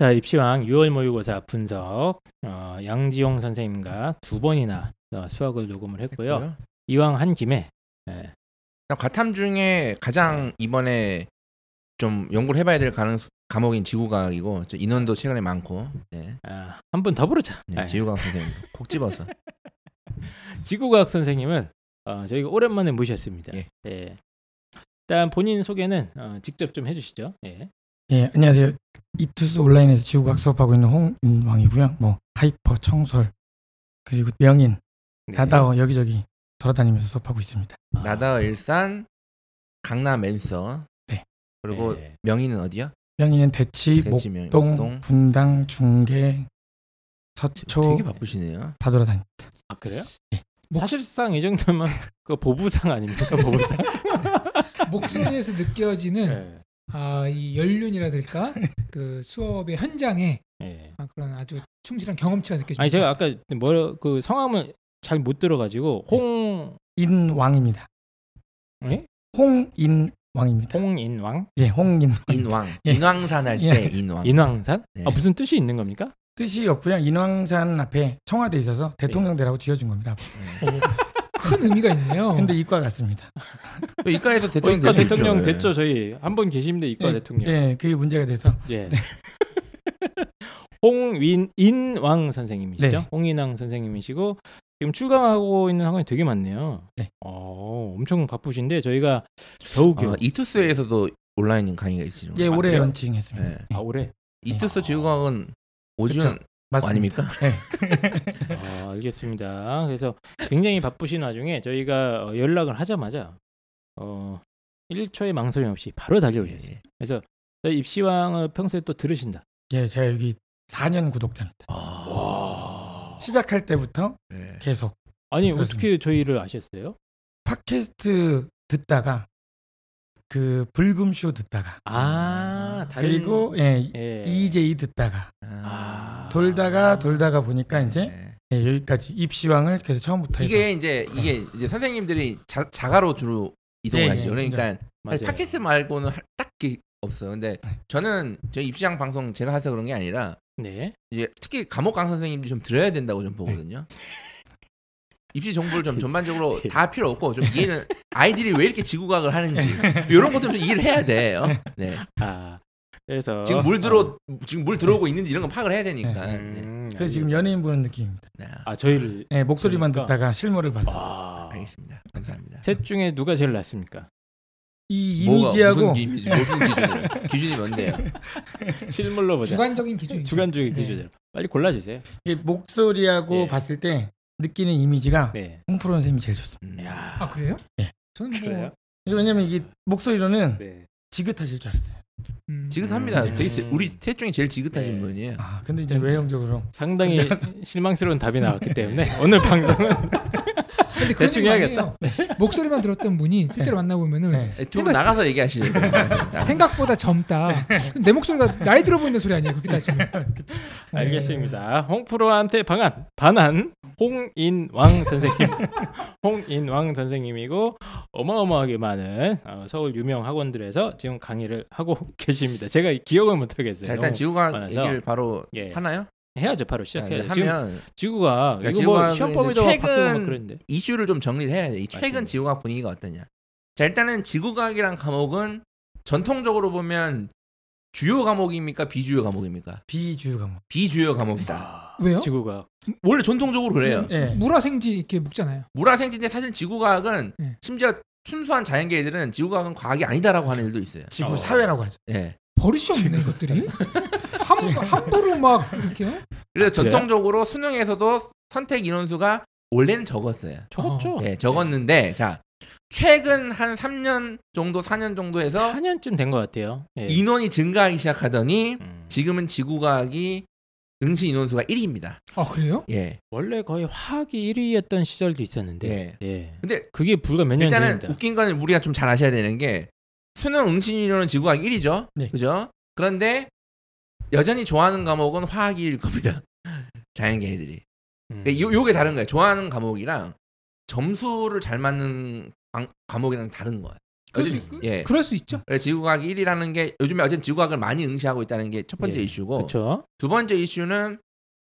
자 입시왕 6월 모의고사 분석 어, 양지용 선생님과 두 번이나 어, 수학을 녹음을 했고요. 했고요. 이왕 한 김에 예, 과탐 중에 가장 이번에 좀 연구를 해봐야 될 가능 과목인 지구과학이고 저 인원도 최근에 많고 네. 아, 한번 더 부르자. 네, 예. 지구과학 선생님 콕 집어서 지구과학 선생님은 어, 저희가 오랜만에 모셨습니다. 예. 예. 일단 본인 소개는 어, 직접 좀 해주시죠. 예. 예, 안녕하세요. 이투스 온라인에서 지구과학 수업하고 있는 홍인왕이고요. 뭐 하이퍼, 청솔, 그리고 명인, 네. 나다어 여기저기 돌아다니면서 수업하고 있습니다. 아, 나다어 일산 강남 랜서 네. 그리고 예. 명인은 어디야? 명인은 대치, 대치 명- 목동, 목동. 분당, 중계, 서초 되게 바쁘시네요. 다 돌아다닙니다. 아 그래요? 예. 사실상 이 정도면 그 보부상 아닙니까 보부상? 목소리에서 느껴지는 예. 아, 이 연륜이라든가 그 수업의 현장에 예. 아, 그런 아주 충실한 경험치가 느껴집니다. 아니 제가 아까 뭐그 성함을 잘 못 들어가지고 홍 인왕입니다. 예? 홍인왕입니다. 홍인왕 예, 홍인 인왕 예. 인왕산 할때 예. 인왕 인왕산? 네. 아 무슨 뜻이 있는 겁니까? 뜻이 없고요. 인왕산 앞에 청와대 있어서 대통령대라고 지어준 겁니다. 네. 큰 의미가 있네요. 근데 이과 같습니다. 또 이과에서 어, 대통령 이과. 대통령 예. 됐죠 저희 한 번 계시는데 이과 예, 대통령. 예, 그게 문제가 돼서 예. 홍윈 인왕 선생님이시죠? 네. 홍인왕 선생님이시고 지금 출강하고 있는 학원이 되게 많네요. 네. 어, 엄청 바쁘신데 저희가 더욱이 어, 이투스에서도 온라인 강의가 있으죠. 예, 아, 올해? 런칭했습니다. 네. 아 올해 이투스 지구과학은 오주연 맞습니다. 아닙니까? 아, 알겠습니다. 그래서 굉장히 바쁘신 와중에 저희가 어, 연락을 하자마자 어 1초의 망설임 없이 바로 달려오셨어요. 예. 그래서 저희 입시왕을 평소에 또 들으신다. 예, 제가 여기 4년 구독자입니다. 아. 시작할 때부터 네. 계속 아니 그렇습니다. 어떻게 저희를 아셨어요? 팟캐스트 듣다가 그 불금쇼 듣다가 아, 다른 그리고 예, 예. EJ 듣다가 아. 돌다가 돌다가 보니까 이제 네. 예, 여기까지 입시왕을 그래서 처음부터 해서 이게 이제 이게 이제 선생님들이 자, 자가로 주로 이동을 예, 하시죠. 예, 그러니까 맞아요. 팟캐스트 말고는 할- 딱히 없어요. 근데 네. 저는 저희 입시장 방송 제가 해서 그런 게 아니라 네. 이제 특히 감옥 강 선생님들이 좀 들어야 된다고 좀 보거든요. 입시 정보를 좀 전반적으로 다 필요 없고 좀 이해는 아이들이 왜 이렇게 지구과학을 하는지 이런 것들 좀 이해를 해야 돼요. 네. 아. 그래서 지금 물 들어 지금 물 들어오고 있는지 이런 건 파악을 해야 되니까. 네. 음, 그래서 지금 연예인 보는 느낌입니다. 네. 아 저희를 예, 목소리만 그러니까. 듣다가 실물을 봐서 아, 알겠습니다. 감사합니다. 셋 중에 누가 제일 낫습니까? 이 이미지하고 무슨, 기준이, 무슨 기준이에요? 기준이 뭔데요? 실물로 보자. 주관적인 기준. 주관적인 네. 기준대로 빨리 골라주세요. 이 목소리하고 예. 봤을 때 느끼는 이미지가 네. 홍프로 선생님이 제일 좋습니다. 음. 야. 아 그래요? 예. 저는 뭐 그래요? 왜냐면 이게 목소리로는 네. 지긋하실 줄 알았어요. 음, 지긋합니다. 음. 되게 지- 우리 셋 중에 제일 지긋하신 네. 분이에요. 아, 근데 이제 외형적으로 상당히 실망스러운 답이 나왔기 때문에 오늘 방송은 근데 그런 대충 해야겠다. 목소리만 들었던 분이 실제로 만나 보면은 네. 두분 나가서 얘기하시죠. 생각보다 젊다. 내 목소리가 나이 들어 보이는 소리 아니에요? 그렇게 따지면. 알겠습니다. 홍프로한테 방한 반한 홍인왕 선생님, 홍인왕 선생님이고 어마어마하게 많은 어, 서울 유명 학원들에서 지금 강의를 하고 계십니다. 제가 기억을 못 하겠어요. 자 일단 지구과학. 얘기를 바로 예. 하나요? 해야죠. 바로 자, 시작해야 이제 돼. 지금 하면 지구가 그러니까 이거 뭐 시험 범위도 바뀌고 막 최근 그랬는데. 이슈를 좀 정리를 해야 돼. 이 최근 맞습니다. 지구과학 분위기가 어떠냐? 자 일단은 지구과학이란 과목은 전통적으로 보면 주요 과목입니까 비주요 과목입니까? 비주류 과목. 비주요 과목이다. 아, 왜요? 지구가 원래 전통적으로 그래요. 예. 물화생지 이렇게 묵잖아요. 물화생지인데 사실 지구과학은 네. 심지어 순수한 자연계들은 지구과학은 과학이 아니다라고 하는 일도 있어요. 지구 어. 사회라고 하죠. 예. 버릇이 없네 이것들이. 함, 함부로 막 이렇게. 그래서 그래요? 전통적으로 수능에서도 선택 인원수가 원래는 적었어요. 적었죠. 예, 적었는데 자 최근 한 3년 정도 4년 정도에서 4년쯤 된 것 같아요. 예. 인원이 증가하기 시작하더니 음. 지금은 지구과학이 응시 인원수가 1위입니다. 아 그래요? 예. 원래 거의 화학이 1위였던 시절도 있었는데. 예. 예. 근데 그게 불과 몇년 일단은 전입니다. 웃긴 건 우리가 좀 잘 아셔야 되는 게 수능 응시 인원은 지구과학 1위죠. 네. 그죠? 그런데 여전히 좋아하는 과목은 화학일 겁니다. 자연계들이. 음. 그러니까 요, 요게 다른 거예요. 좋아하는 과목이랑 점수를 잘 맞는 과- 과목이랑 다른 거예요. 그럴 수 어쨌든, 있, 예. 그럴 수 있죠. 지구과학 1이라는 게 요즘에 어쨌든 지구과학을 많이 응시하고 있다는 게 첫 번째 예, 이슈고 그렇죠. 두 번째 이슈는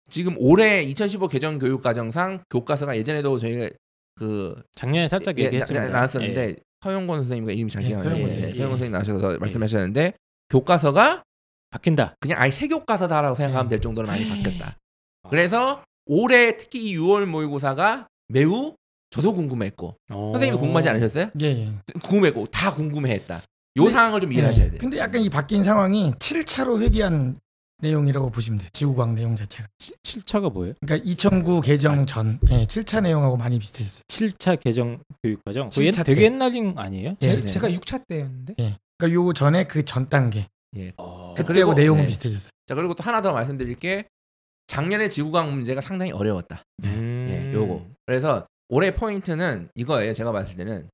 지금 올해 2015 개정 교육 과정상 교과서가 예전에도 저희가 그 작년에 살짝 예, 얘기했습니다. 나, 나왔었는데 예. 서영권 선생님과 이름이 잘 예, 기억 안 나요. 서영권 예, 선생님. 나오셔서 예. 말씀하셨는데 교과서가 바뀐다. 그냥 아예 새 교과서다라고 생각하면 예. 될 정도로 많이 바뀌었다. 아. 그래서 올해 특히 이 6월 모의고사가 매우 저도 궁금했고 어. 선생님도 궁금하지 않으셨어요? 예, 예. 궁금했고 다 궁금해했다. 요 근데- 상황을 좀 이해하셔야 예. 돼요. 근데 약간 이 바뀐 상황이 7차로 회귀한 내용이라고 보시면 돼요. 지구과학 내용 자체가. 7 차가 뭐예요? 그러니까 2009 개정 전 예, 7차 내용하고 많이 비슷해졌어요. 7차 개정 교육과정. 그거 7차 옛- 되게 때. 옛날인 거 아니에요? 예, 제, 네. 제가 6차 때였는데. 그러니까 요 전에 그 전 단계. 어. 자, 그때하고 그리고- 내용은 네. 비슷해졌어요. 자 그리고 또 하나 더 말씀드릴 게 작년에 지구과학 문제가 상당히 어려웠다. 음. 예, 요거. 그래서 올해 포인트는 이거예요. 제가 봤을 때는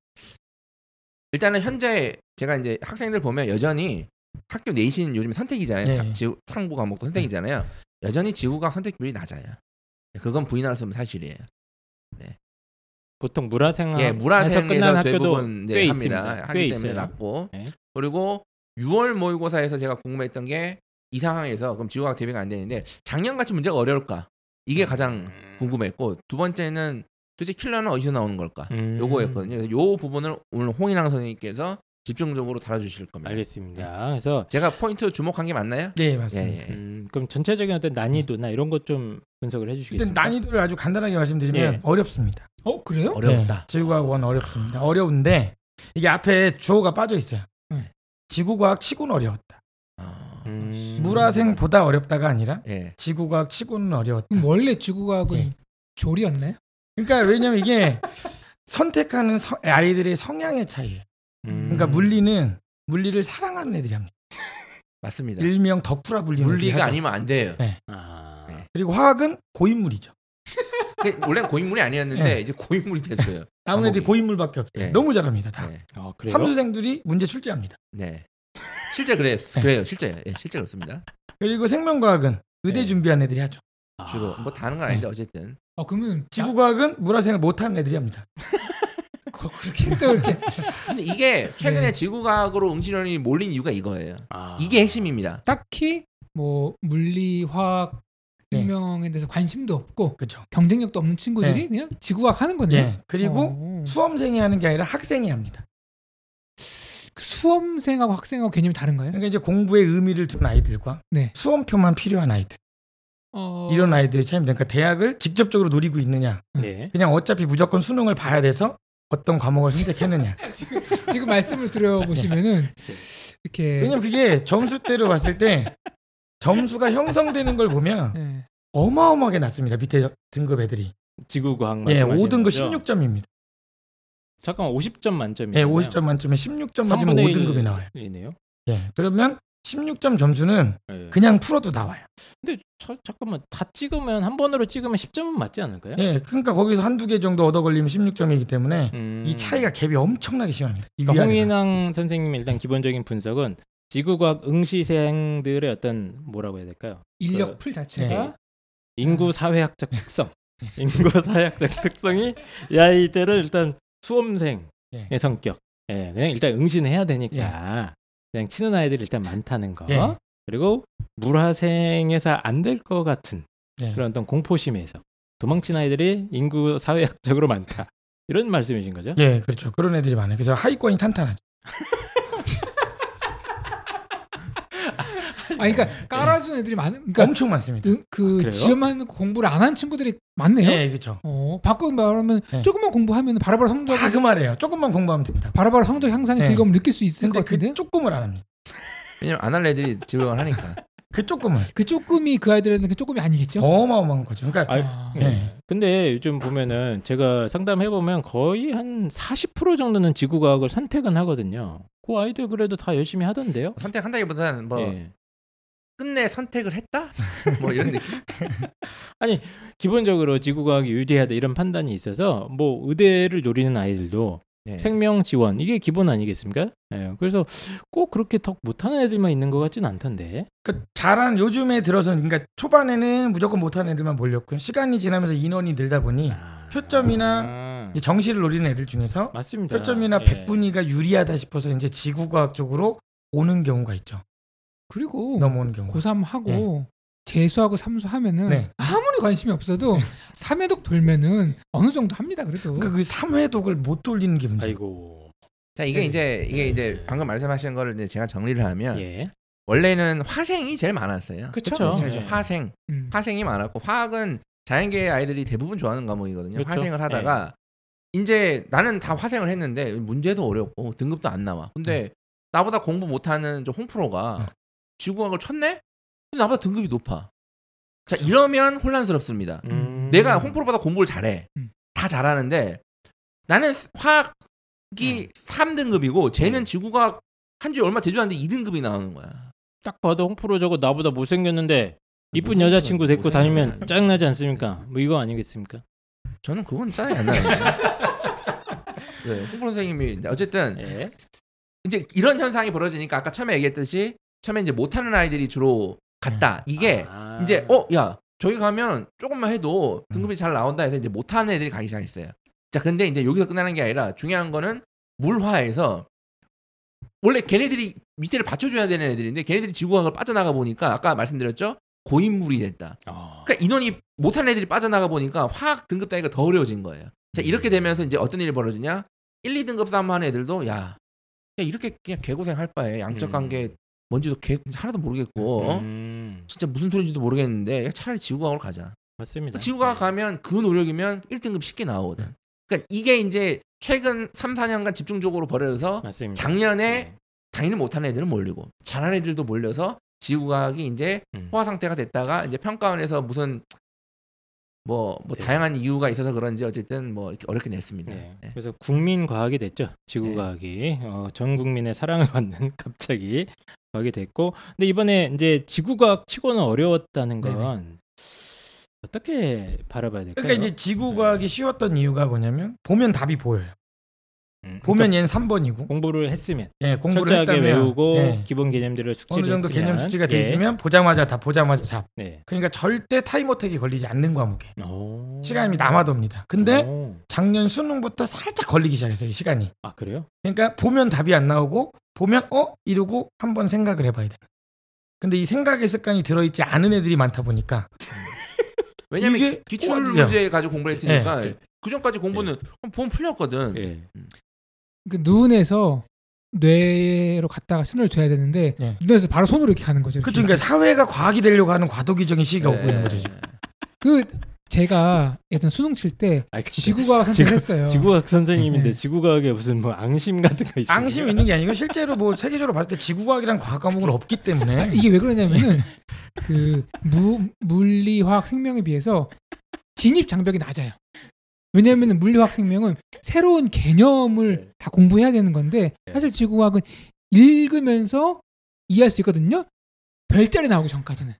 일단은 현재 제가 이제 학생들 보면 여전히 학교 내신 요즘 선택이잖아요. 네. 타- 지구 탐구 과목도 선택이잖아요. 여전히 지구과학 선택 비율이 낮아요. 그건 부인할 수 없는 사실이에요. 보통 문화생활 예, 학교도 대부분 네, 꽤 합니다. 있습니다. 하기 꽤 때문에 있어요. 낮고 네. 그리고 6월 모의고사에서 제가 궁금했던 게 이 상황에서 그럼 지구과학 대비가 안 되는데 작년 같이 문제가 어려울까 이게 가장 궁금했고 두 번째는 도대체 킬러는 어디서 나오는 걸까 음. 요거였거든요. 그래서 요 부분을 오늘 홍인랑 선생님께서 집중적으로 다뤄주실 겁니다. 알겠습니다. 그래서 제가 포인트 주목한 게 맞나요? 네, 맞습니다. 예, 예. 음, 그럼 전체적인 어떤 난이도나 이런 것 좀 분석을 일단 해주시겠습니까? 난이도를 아주 간단하게 말씀드리면 예. 어렵습니다. 어 그래요? 어렵다. 네, 지구과학 원 어렵습니다. 어려운데 이게 앞에 주어가 빠져 있어요. 네. 지구과학 치고는 어려웠다. 아, 음. 물화생보다 어렵다가 아니라 예. 지구과학 치고는 어려웠다. 원래 지구과학은 예. 조리였나요? 그러니까 왜냐면 이게 선택하는 서- 아이들의 성향의 차이예요. 음. 그러니까 물리는 물리를 사랑하는 애들이 합니다. 맞습니다. 일명 덕후라 불리는 애들이 물리가 하죠. 아니면 안 돼요. 아. 네. 그리고 화학은 고인물이죠. 그 원래 고인물이 아니었는데 네. 이제 고인물이 됐어요. 남은 애들이. 고인물밖에 없대요. 예. 너무 잘합니다. 다. 네. 아, 그래요? 삼수생들이 문제 출제합니다. 네. 실제 그래 네. 그래요. 실제요. 예, 실제 그렇습니다. 그리고 생명과학은 의대 네. 준비한 애들이 하죠. 아. 주로 뭐 다는 건 아닌데 어쨌든 어 그러면 지구과학은 물화생을 못하는 애들이 합니다. 거- 그렇게 또 이렇게 근데 이게 최근에 네. 지구과학으로 응시론이 몰린 이유가 이거예요. 아. 이게 핵심입니다. 딱히 뭐 물리, 화학, 네. 생명에 대해서 관심도 없고 그렇죠. 경쟁력도 없는 친구들이 네. 그냥 지구과학 하는 거네요. 예. 그리고 어. 수험생이 하는 게 아니라 학생이 합니다. 그 수험생하고 학생하고 개념이 다른가요? 그러니까 이제 공부에 의미를 둔 아이들과 네. 수험표만 필요한 아이들 어... 이런 아이들의 차이입니다. 그러니까 대학을 직접적으로 노리고 있느냐, 네. 그냥 어차피 무조건 수능을 봐야 돼서 어떤 과목을 선택했느냐. 지금 말씀을 들어보시면은 이렇게 왜냐면 그게 점수대로 봤을 때 점수가 형성되는 걸 보면 예. 어마어마하게 낮습니다. 밑에 등급 애들이. 지구과학 예, 말씀하시는 5등급 거죠? 16점입니다. 잠깐 50점 만점이에요. 예, 50점 만점에 16점 맞으면 5등급이 나와요. 이네요. 예. 그러면 16점 점수는 예. 그냥 풀어도 나와요. 근데 저, 잠깐만 다 찍으면 한 번으로 찍으면 10점은 맞지 않을까요? 예. 그러니까 거기서 한두 개 정도 얻어 걸리면 16점이기 때문에 음. 이 차이가 갭이 엄청나게 심합니다. 이 그러니까. 홍인왕 선생님의 일단 기본적인 분석은 지구과학 응시생들의 어떤 뭐라고 해야 될까요? 인력 그- 풀 자체가 네. 인구 사회학적 특성, 인구 사회학적 특성이 이 아이들은 일단 수험생의 예. 성격, 예, 그냥 일단 응시해야 되니까 그냥 치는 아이들이 일단 많다는 거, 예. 그리고 물화생에서 안 될 것 같은 예. 그런 어떤 공포심에서 도망친 아이들이 인구 사회학적으로 많다 이런 말씀이신 거죠? 예, 그렇죠. 그런 애들이 많아요. 그래서 하위권이 탄탄하죠. 아 그러니까 깔아준 애들이 많은 그러니까 엄청 많습니다. 그, 그 그래요? 지원만 공부를 안 한 친구들이 많네요. 예, 그렇죠. 어, 바꿔 말하면 네. 조금만 공부하면 바로바로 성적 다그 말이에요. 조금만 공부하면 됩니다. 바로바로 성적 향상의 네. 즐거움을 느낄 수 있을 것 근데 같은데요. 그 조금을 안 합니다. 왜냐면 안 할 애들이 지구과학을 하니까. 그 조금을 그 조금이 그 아이들한테 그 조금이 아니겠죠? 어마어마한 거죠. 그러니까 아, 예. 네. 근데 요즘 보면은 제가 상담해 보면 거의 한 40% 정도는 지구과학을 선택은 하거든요. 그 아이들 그래도 다 열심히 하던데요. 선택한다기보다는 뭐 예. 끝내 선택을 했다? 뭐 이런 느낌? 기본적으로 지구과학이 유리하다 이런 판단이 있어서 뭐 의대를 노리는 아이들도 네. 생명 지원 이게 기본 아니겠습니까? 예. 그래서 꼭 그렇게 더 못하는 애들만 있는 것 같지는 않던데. 그 잘한 요즘에 들어서 그러니까 초반에는 무조건 못하는 애들만 몰렸고요. 시간이 지나면서 인원이 늘다 보니 아, 표점이나 아, 이제 정시를 노리는 애들 중에서 맞습니다. 표점이나 예. 백분위가 유리하다 싶어서 이제 지구과학 쪽으로 오는 경우가 있죠. 그리고 넘어오는 경우가. 고3 하고 재수하고 삼수 하면은 네. 아무리 관심이 없어도 삼회독 돌면은 어느 정도 합니다. 그래도. 그러니까 그 3회독을 못 돌리는 게 문제. 아이고. 자 이게 네. 이제 이게 이제 방금 말씀하신 거를 이제 제가 정리를 하면 예. 원래는 화생이 제일 많았어요. 그쵸? 그쵸. 그렇죠. 예. 화생 음. 화생이 많았고 화학은 자연계의 아이들이 대부분 좋아하는 과목이거든요. 그렇죠. 화생을 하다가 이제 나는 다 화생을 했는데 문제도 어렵고 등급도 안 나와. 근데 나보다 공부 못하는 저 홍프로가 어. 지구과학을 쳤네? 근데 나보다 등급이 높아. 자 이러면 혼란스럽습니다. 음. 내가 홍프로보다 공부를 잘해. 음. 다 잘하는데 나는 화학이 3등급이고 쟤는 음. 지구과학 한지 얼마 되지 않는데 2등급이 나오는 거야. 딱 봐도 홍프로 저거 나보다 못생겼는데 이쁜 무슨 여자친구 데리고 다니면. 짜증나지 않습니까? 뭐 이거 아니겠습니까? 저는 그건 짜증이 안 나요. 네, 홍프로 선생님이 어쨌든 예. 이제 이런 현상이 벌어지니까 아까 처음에 얘기했듯이 처음에 이제 못하는 아이들이 주로 갔다. 이게 아. 이제 어 야 저기 가면 조금만 해도 등급이 잘 나온다 해서 이제 못하는 애들이 가기 시작했어요. 자 근데 이제 여기서 끝나는 게 아니라 중요한 거는 물화에서 원래 걔네들이 밑에를 받쳐줘야 되는 애들인데 걔네들이 지구과학을 빠져나가 보니까 아까 말씀드렸죠 고인물이 됐다. 어. 그러니까 인원이 못하는 애들이 빠져나가 보니까 화학 등급 따위가 더 어려워진 거예요. 자 이렇게 되면서 이제 어떤 일이 벌어지냐? 1, 2등급 싸움 하는 애들도 야, 야 이렇게 그냥 개고생 할 바에 양적 음. 관계 뭔지도 개 하나도 모르겠고 어? 음, 진짜 무슨 소리인지도 모르겠는데 야, 차라리 지구과학으로 가자. 맞습니다. 지구과학 예. 가면 그 노력이면 1등급 쉽게 나오거든. 그러니까 이게 이제 최근 3, 4년간 집중적으로 벌어져서 맞습니다. 작년에 예. 당연히 못하는 애들은 몰리고 잘하는 애들도 몰려서 지구과학이 이제 음. 포화 상태가 됐다가 이제 평가원에서 무슨 뭐, 뭐 네. 다양한 이유가 있어서 그런지 어쨌든 뭐 이렇게 어렵게 냈습니다. 네. 네. 그래서 국민 과학이 됐죠. 지구 네. 과학이 어, 전 국민의 사랑을 받는 갑자기 과학이 됐고, 근데 이번에 이제 지구 과학 치고는 어려웠다는 건 어떻게 바라봐야 될까요? 그러니까 이제 지구 과학이 쉬웠던 이유가 뭐냐면 보면 답이 보여요. 음, 보면 그러니까 얘는 3번이고 공부를 했으면 예, 공부를 철저하게 했다면 외우고 예, 기본 개념들을 숙지를 어느 정도 했으면, 개념 숙지가 돼 예. 있으면 보자마자 답 보자마자 답. 네. 그러니까 절대 타임어택이 걸리지 않는 과목이에요. 오. 시간이 남아돕니다. 근데 오. 작년 수능부터 살짝 걸리기 시작했어요. 이 시간이. 아 그래요? 그러니까 보면 답이 안 나오고 보면 어 이러고 한번 생각을 해봐야 돼. 근데 이 생각의 습관이 들어있지 않은 애들이 많다 보니까 왜냐면 기출. 문제 가지고 공부를 했으니까 네. 그 전까지 공부는 보면 풀렸거든. 예. 그 눈에서 뇌로 갔다가 신호를 줘야 되는데 예. 눈에서 바로 손으로 이렇게 가는 거죠. 그쵸 이렇게. 그러니까 사회가 과학이 되려고 하는 과도기적인 시기가 오고 있는 거죠. 지금. 그 제가 예전 수능 칠때 아, 근데 지구과학 지구- 선택했어요. 지구과학 선생님인데 네. 지구과학에 무슨 뭐 앙심 같은 거 있어요? 앙심이 있는 게 아니고 실제로 뭐 세계적으로 봤을 때 지구과학이란 과학 과목은 없기 때문에 이게 왜 그러냐면은 그 무, 물리, 화학, 생명에 비해서 진입 장벽이 낮아요. 왜냐하면 물리, 화학, 생명은 새로운 개념을 네. 다 공부해야 되는 건데 네. 사실 지구과학은 읽으면서 이해할 수 있거든요. 별자리 나오기 전까지는.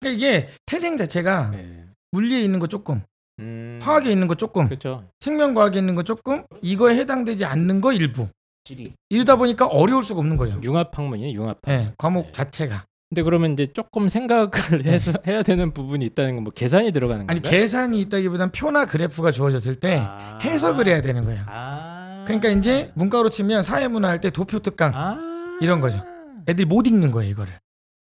그러니까 이게 태생 자체가 네. 물리에 있는 거 조금, 음. 화학에 있는 거 조금, 그렇죠. 생명과학에 있는 거 조금, 이거에 해당되지 않는 거 일부. 지리. 이러다 보니까 어려울 수가 없는 거죠. 융합 학문이에요. 융합. 예, 과목 네. 자체가. 근데 그러면 이제 조금 생각을 해서 해야 되는 부분이 있다는 건 뭐 계산이 들어가는 아니 건가요? 계산이 있다기보단 표나 그래프가 주어졌을 때 아. 해석을 해야 되는 거예요. 아. 그러니까 이제 문과로 치면 사회문화 할 때 도표 특강 아. 이런 거죠. 애들이 못 읽는 거예요 이거를.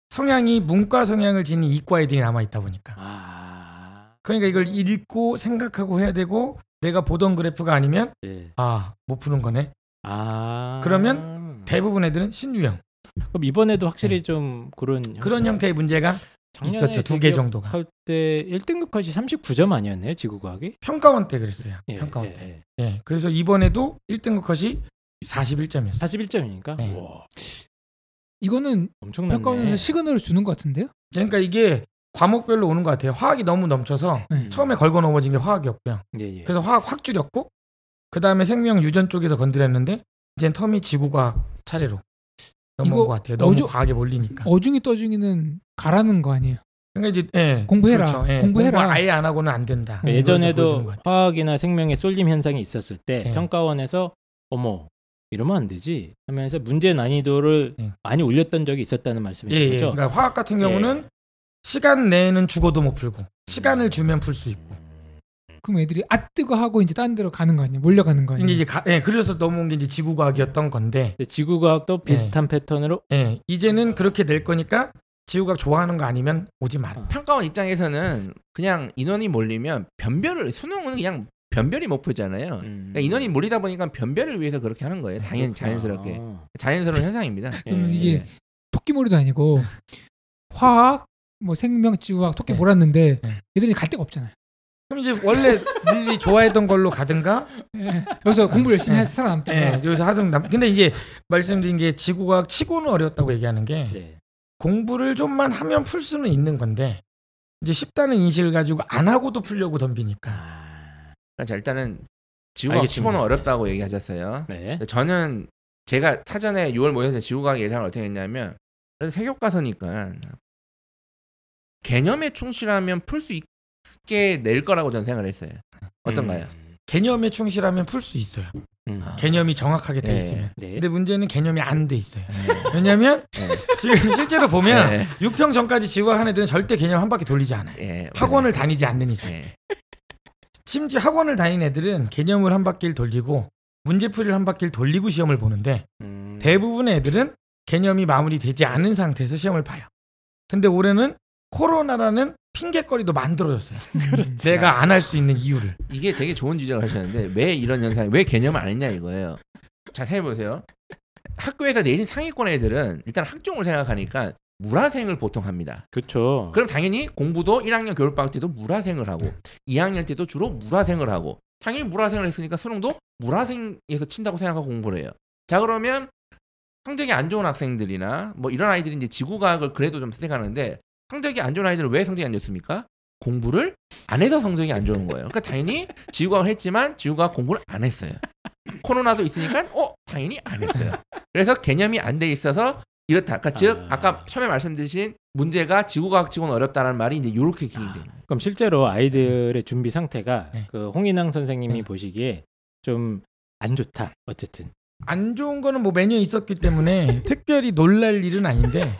성향이 문과 성향을 지닌 이과 애들이 남아 있다 보니까. 아. 그러니까 이걸 읽고 생각하고 해야 되고 내가 보던 그래프가 아니면 예. 아못 푸는 거네. 아. 그러면 대부분 애들은 신유형 그럼 이번에도 확실히 좀 그런 그런 형태의 문제가 있었죠 두 개 정도가 할때 1등급 컷이 39점 아니었나요? 지구과학이? 평가원 때 그랬어요. 예, 평가원 예, 때. 예. 예. 그래서 이번에도 1등급 컷이 41점이었어요. 41점이니까. 네. 와, 이거는 엄청나네. 평가원에서 시그널을 주는 것 같은데요? 그러니까 이게 과목별로 오는 것 같아요. 화학이 너무 넘쳐서 음. 처음에 걸고 넘어진 게 화학이었고요. 예, 예. 그래서 화학 확 줄였고 그 다음에 생명 유전 쪽에서 건드렸는데 이젠 텀이 지구과학 차례로 넘어온 이거 것 같아요. 너무 어저- 과학에 몰리니까. 어중이 떠중이는 가라는 거 아니에요? 그러니까 이제 예, 공부해라. 그렇죠. 예, 공부해라. 공부 아예 안 하고는 안 된다. 그러니까 보여주는 예전에도. 화학이나 생명의 쏠림 현상이 있었을 때 네. 평가원에서 어머 이러면 안 되지 하면서 문제 난이도를 네. 많이 올렸던 적이 있었다는 말씀이신 예, 예. 그러니까 화학 같은 경우는 예. 시간 내에는 죽어도 못 풀고 시간을 주면 풀 수 있고 음. 그럼 애들이 아 뜨거 하고 이제 딴 데로 가는 거 아니야? 몰려가는 거 아니야? 이제 이제 가, 예, 그래서 넘어온 게 이제 지구과학이었던 건데 지구과학도 비슷한 패턴으로 예, 이제는 그렇게 될 거니까 지구과학 좋아하는 거 아니면 오지 마라. 평가원 입장에서는 그냥 인원이 몰리면 변별을 수능은 그냥 변별이 목표잖아요. 음. 그러니까 인원이 몰리다 보니까 변별을 위해서 그렇게 하는 거예요. 당연 자연스럽게 자연스러운 현상입니다. 그러면 예. 이게 토끼몰이도 아니고 화학, 뭐 생명, 지구학 토끼 몰았는데 네. 애들이 갈 데가 없잖아요. 그럼 이제 원래 니들이 좋아했던 걸로 가든가 예. 여기서 공부 열심히 네. 해서 살아남다가 예, 여기서 하든 남. 근데 이제 말씀드린 게 지구과학 치고는 어렵다고 얘기하는 게 네. 공부를 좀만 하면 풀 수는 있는 건데 이제 쉽다는 인식을 가지고 안 하고도 풀려고 덤비니까. 아, 그러니까 자, 일단은 지구과학 알겠습니다. 치고는 어렵다고 얘기하셨어요. 네. 저는 제가 사전에 6월 모여서 지구과학 예상을 어떻게 했냐면 그래도 새 교과서니까 개념에 충실하면 풀 수 있게 낼 거라고 저는 생각을 했어요. 어떤가요? 음. 개념에 충실하면 풀 수 있어요. 음. 개념이 정확하게 돼 네. 있으면. 네. 근데 문제는 개념이 안 돼 있어요. 네. 왜냐면 네. 지금 실제로 보면 네. 6평 전까지 지구과학 한 애들은 절대 개념 한 바퀴 돌리지 않아요. 예, 학원을 다니지 않는 이상. 예. 심지어 학원을 다니는 애들은 개념을 한 바퀴를 돌리고 문제풀이를 한 바퀴를 돌리고 시험을 보는데 음. 대부분의 애들은 개념이 마무리되지 않은 상태에서 시험을 봐요. 근데 올해는 코로나라는 핑계거리도 만들어줬어요. 내가 안 할 수 있는 이유를. 이게 되게 좋은 지적을 하셨는데 왜 이런 현상이 왜 개념을 안 했냐 이거예요. 자 생각해보세요. 학교에서 내신 상위권 애들은 일단 학종을 생각하니까 물화생을 보통 합니다. 그렇죠. 그럼 당연히 공부도 1학년 겨울방학 때도 물화생을 하고 2학년 때도 주로 물화생을 하고 당연히 물화생을 했으니까 수능도 물화생에서 친다고 생각하고 공부를 해요. 자 그러면 성적이 안 좋은 학생들이나 뭐 이런 아이들이 이제 지구과학을 그래도 좀 선택하는데 성적이 안 좋은 아이들은 왜 성적이 안 좋습니까? 공부를 안 해서 성적이 안 좋은 거예요. 그러니까 당연히 지구과학을 했지만 지구과학 공부를 안 했어요. 코로나도 있으니까 어 당연히 안 했어요. 그래서 개념이 안 돼 있어서 이렇다. 아까 즉 아. 아까 처음에 말씀드린 문제가 지구과학치고는 어렵다는 말이 이제 이렇게 기인되는 거예요. 그럼 실제로 아이들의 준비 상태가 네. 그 홍인왕 선생님이 네. 보시기에 좀 안 좋다. 어쨌든. 안 좋은 거는 뭐 매년 있었기 때문에 특별히 놀랄 일은 아닌데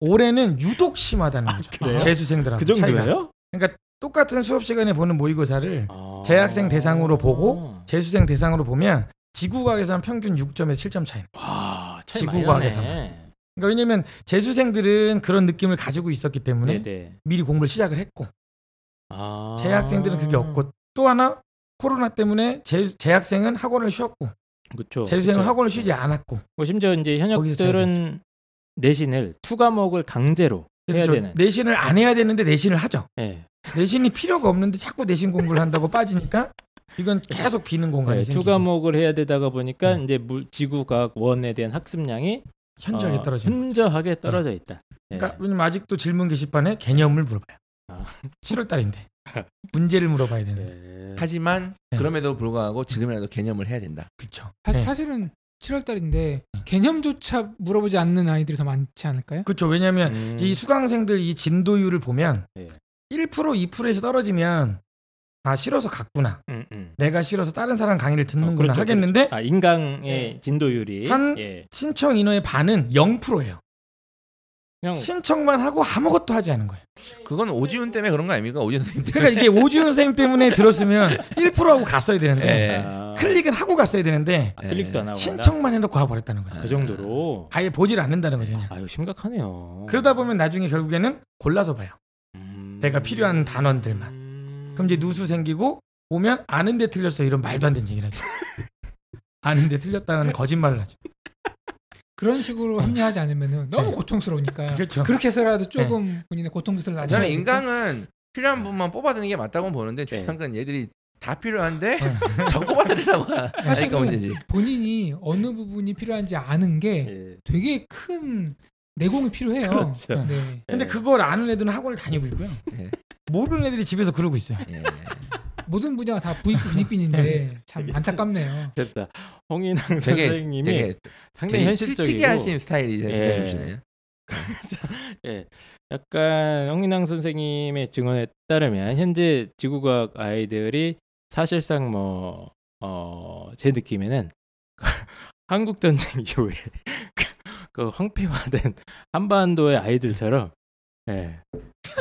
올해는 유독 심하다는 거죠. 그래요? 재수생들하고 그 차이가. 정도예요? 그러니까 똑같은 수업 시간에 보는 모의고사를 아. 재학생 대상으로 보고 재수생 대상으로 보면 지구과학에서는 평균 6점에서 7점 차이. 와, 차이 지구과학에서. 그러니까 왜냐면 재수생들은 그런 느낌을 가지고 있었기 때문에 네네. 미리 공부를 시작을 했고 아. 재학생들은 그게 없고 또 하나 코로나 때문에 재, 재학생은 학원을 쉬었고 그렇죠. 재수생은 그쵸. 학원을 쉬지 않았고 뭐 심지어 이제 차이가 현역들은 내신을 two 과목을 강제로 해야 그렇죠. 되는. 내신을 안 해야 되는데 내신을 하죠. 네. 내신이 필요가 없는데 자꾸 내신 공부를 한다고 빠지니까 이건 계속 비는 공간이 네, 생기고 two 과목을 해야 되다가 보니까 네. 이제 물, 지구과학 one에 대한 학습량이 현저하게 어, 거예요. 현저하게 떨어져 있다. 네. 그러니까 왜냐면 아직도 질문 게시판에 개념을 물어봐요. 아. 7월 달인데 문제를 물어봐야 되는데 네. 하지만 네. 그럼에도 불구하고 지금이라도 개념을 해야 된다. 그렇죠. 사실, 사실은 7월 달인데 개념조차 물어보지 않는 아이들이 더 많지 않을까요? 그렇죠. 왜냐하면 음. 이 수강생들 이 진도율을 보면 네. 1% 2%에서 떨어지면 아 싫어서 갔구나. 음, 음. 내가 싫어서 다른 사람 강의를 어, 듣는구나 그렇죠, 하겠는데 그렇죠. 아, 인강의 네. 진도율이 한- 예. 신청 인원의 반은 0%예요. 그냥 신청만 하고 아무것도 하지 않은 거예요. 그건 오지훈 때문에 그런 거 아닙니까? 오지훈 선생님 때문에. 그러니까 이게 오지훈 선생님 때문에 들었으면 1%하고 갔어야 되는데 예. 아, 클릭은 하고 갔어야 되는데 아, 클릭도 안 하고 신청만 해놓고 가버렸다는 거죠. 간다? 그 정도로 아예 보질 않는다는 거죠. 그냥. 아유 심각하네요. 그러다 보면 나중에 결국에는 골라서 봐요. 음. 내가 필요한 단원들만. 음. 그럼 이제 누수 생기고 오면 아는데 틀렸어 이런 말도 안 되는 얘기를 하죠. 아는데 틀렸다는 거짓말을 하죠. 그런 식으로 합리하지 않으면 너무 네. 고통스러우니까 그렇죠. 그렇게 해서라도 조금 본인의 고통스러움을 낮춰야 저는 인강은 필요한 부분만 뽑아드는 게 맞다고 보는데 네. 중요한 건 얘들이 다 필요한데 저 뽑아드리라고 하니까 문제지. 본인이 어느 부분이 필요한지 아는 게 예. 되게 큰 내공이 필요해요. 그렇죠. 네. 근데 그걸 아는 애들은 학원을 다니고 있고요. 예. 모르는 애들이 집에서 그러고 있어요. 예. 모든 분야가 다 부익부 빈익빈인데 참 안타깝네요. 됐다. 홍인왕 되게 선생님이 되게 상당히 되게 현실적이고 특이하신 스타일이 예. 선생님이시네요. 예, 약간 홍인왕 선생님의 증언에 따르면 현재 지구과학 아이들이 사실상 뭐 어, 제 느낌에는 한국 전쟁 이후에 그, 그 황폐화된 한반도의 아이들처럼 예,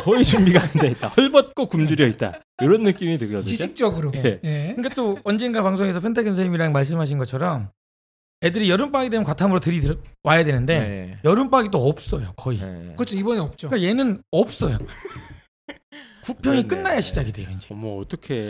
거의 준비가 안 돼 있다. 헐벗고 굶주려 있다. 이런 느낌이 들거든요. 지식적으로. 예. 예. 그러니까 또 언젠가 방송에서 펜타곤 선생님이랑 말씀하신 것처럼 애들이 여름방학이 되면 과탐으로 들이 들어 와야 되는데 네. 여름방학이 또 없어요 거의. 네. 그렇죠. 이번에 없죠. 그러니까 얘는 없어요. 구평이. 끝나야 시작이 돼요 이제. 어머 어떡해.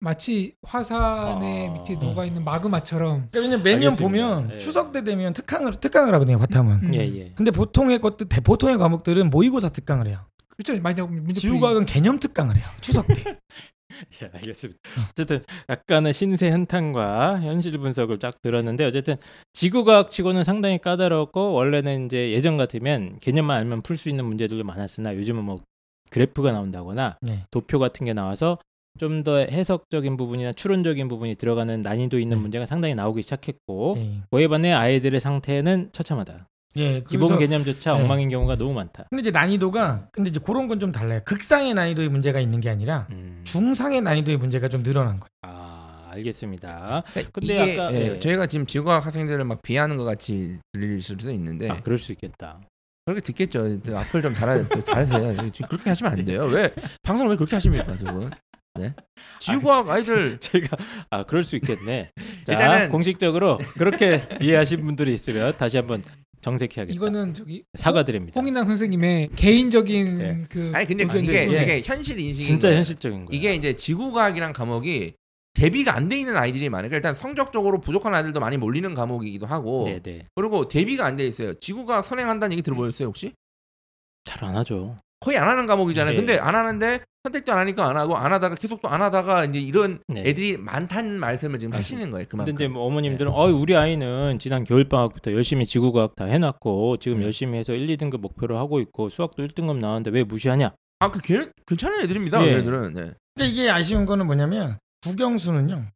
마치 화산의 아. 밑에 녹아 있는 마그마처럼. 그러니까 왜냐면 매년 알겠습니다. 보면 예. 추석 때 되면 특강을 특강을 하거든요 과탐은. 음. 예 예. 근데 보통의 것들 대- 보통의 과목들은 모의고사 특강을 해요. 그렇죠. 나오고 문제. 지구과학은 개념 특강을 해요. 추석 때. 예, 알겠습니다. 어쨌든 약간의 신세 한탄과 현실 분석을 쫙 들었는데 어쨌든 지구과학 치고는 상당히 까다롭고 원래는 이제 예전 같으면 개념만 알면 풀 수 있는 문제들도 많았으나 요즘은 뭐 그래프가 나온다거나 네. 도표 같은 게 나와서 좀 더 해석적인 부분이나 추론적인 부분이 들어가는 난이도 있는 네. 문제가 상당히 나오기 시작했고 네. 그에 반해 아이들의 상태는 처참하다. 예, 기본 개념조차 네. 엉망인 경우가 너무 많다. 근데 이제 난이도가 근데 이제 그런 건 좀 달라요. 극상의 난이도의 문제가 있는 게 아니라 음. 중상의 난이도의 문제가 좀 늘어난 거예요. 아 알겠습니다. 근데 근데 이게 아까- 예, 예. 저희가 지금 지구과학 학생들을 막 비하는 것 같이 들릴 수도 있는데 아 그럴 수 있겠다. 그렇게 듣겠죠. 저 악플 좀 잘하, 좀 잘하세요. 그렇게 하시면 안 돼요. 왜 방송을 왜 그렇게 하십니까, 저분? 네? 지구과학 아이들 제가 아 그럴 수 있겠네. 자 일단은- 공식적으로 그렇게 이해하신 분들이 있으면 다시 한번 정색해야겠다. 이거는 저기 사과드립니다. 홍인남 선생님의 개인적인 예. 그 아니 근데. 이게 예. 되게 현실 인식인 진짜 거예요. 현실적인 거예요. 이게 이제 지구과학이란 과목이 대비가 안 돼 있는 아이들이 많으니까 일단 성적적으로 부족한 아이들도 많이 몰리는 과목이기도 하고 네네 그리고 대비가 안 돼 있어요. 지구과학 선행한다는 얘기 들어보셨어요 혹시? 잘 안 하죠. 거의 안 하는 과목이잖아요. 네. 근데 안 하는데 선택도 안 하니까 안 하고 안 하다가 계속 또 안 하다가 이제 이런 네. 애들이 많다는 말씀을 지금 하시는 거예요. 근데 그만큼. 이제 뭐 어머님들은 어 우리 아이는 지난 겨울 방학부터 열심히 지구과학 다 해놨고 지금 네. 열심히 해서 1, 2등급 목표로 하고 있고 수학도 1등급 나왔는데 왜 무시하냐? 아그 괜찮은 애들입니다. 예. 얘네들은. 네. 그러니까 이게 아쉬운 거는 뭐냐면 국영수는요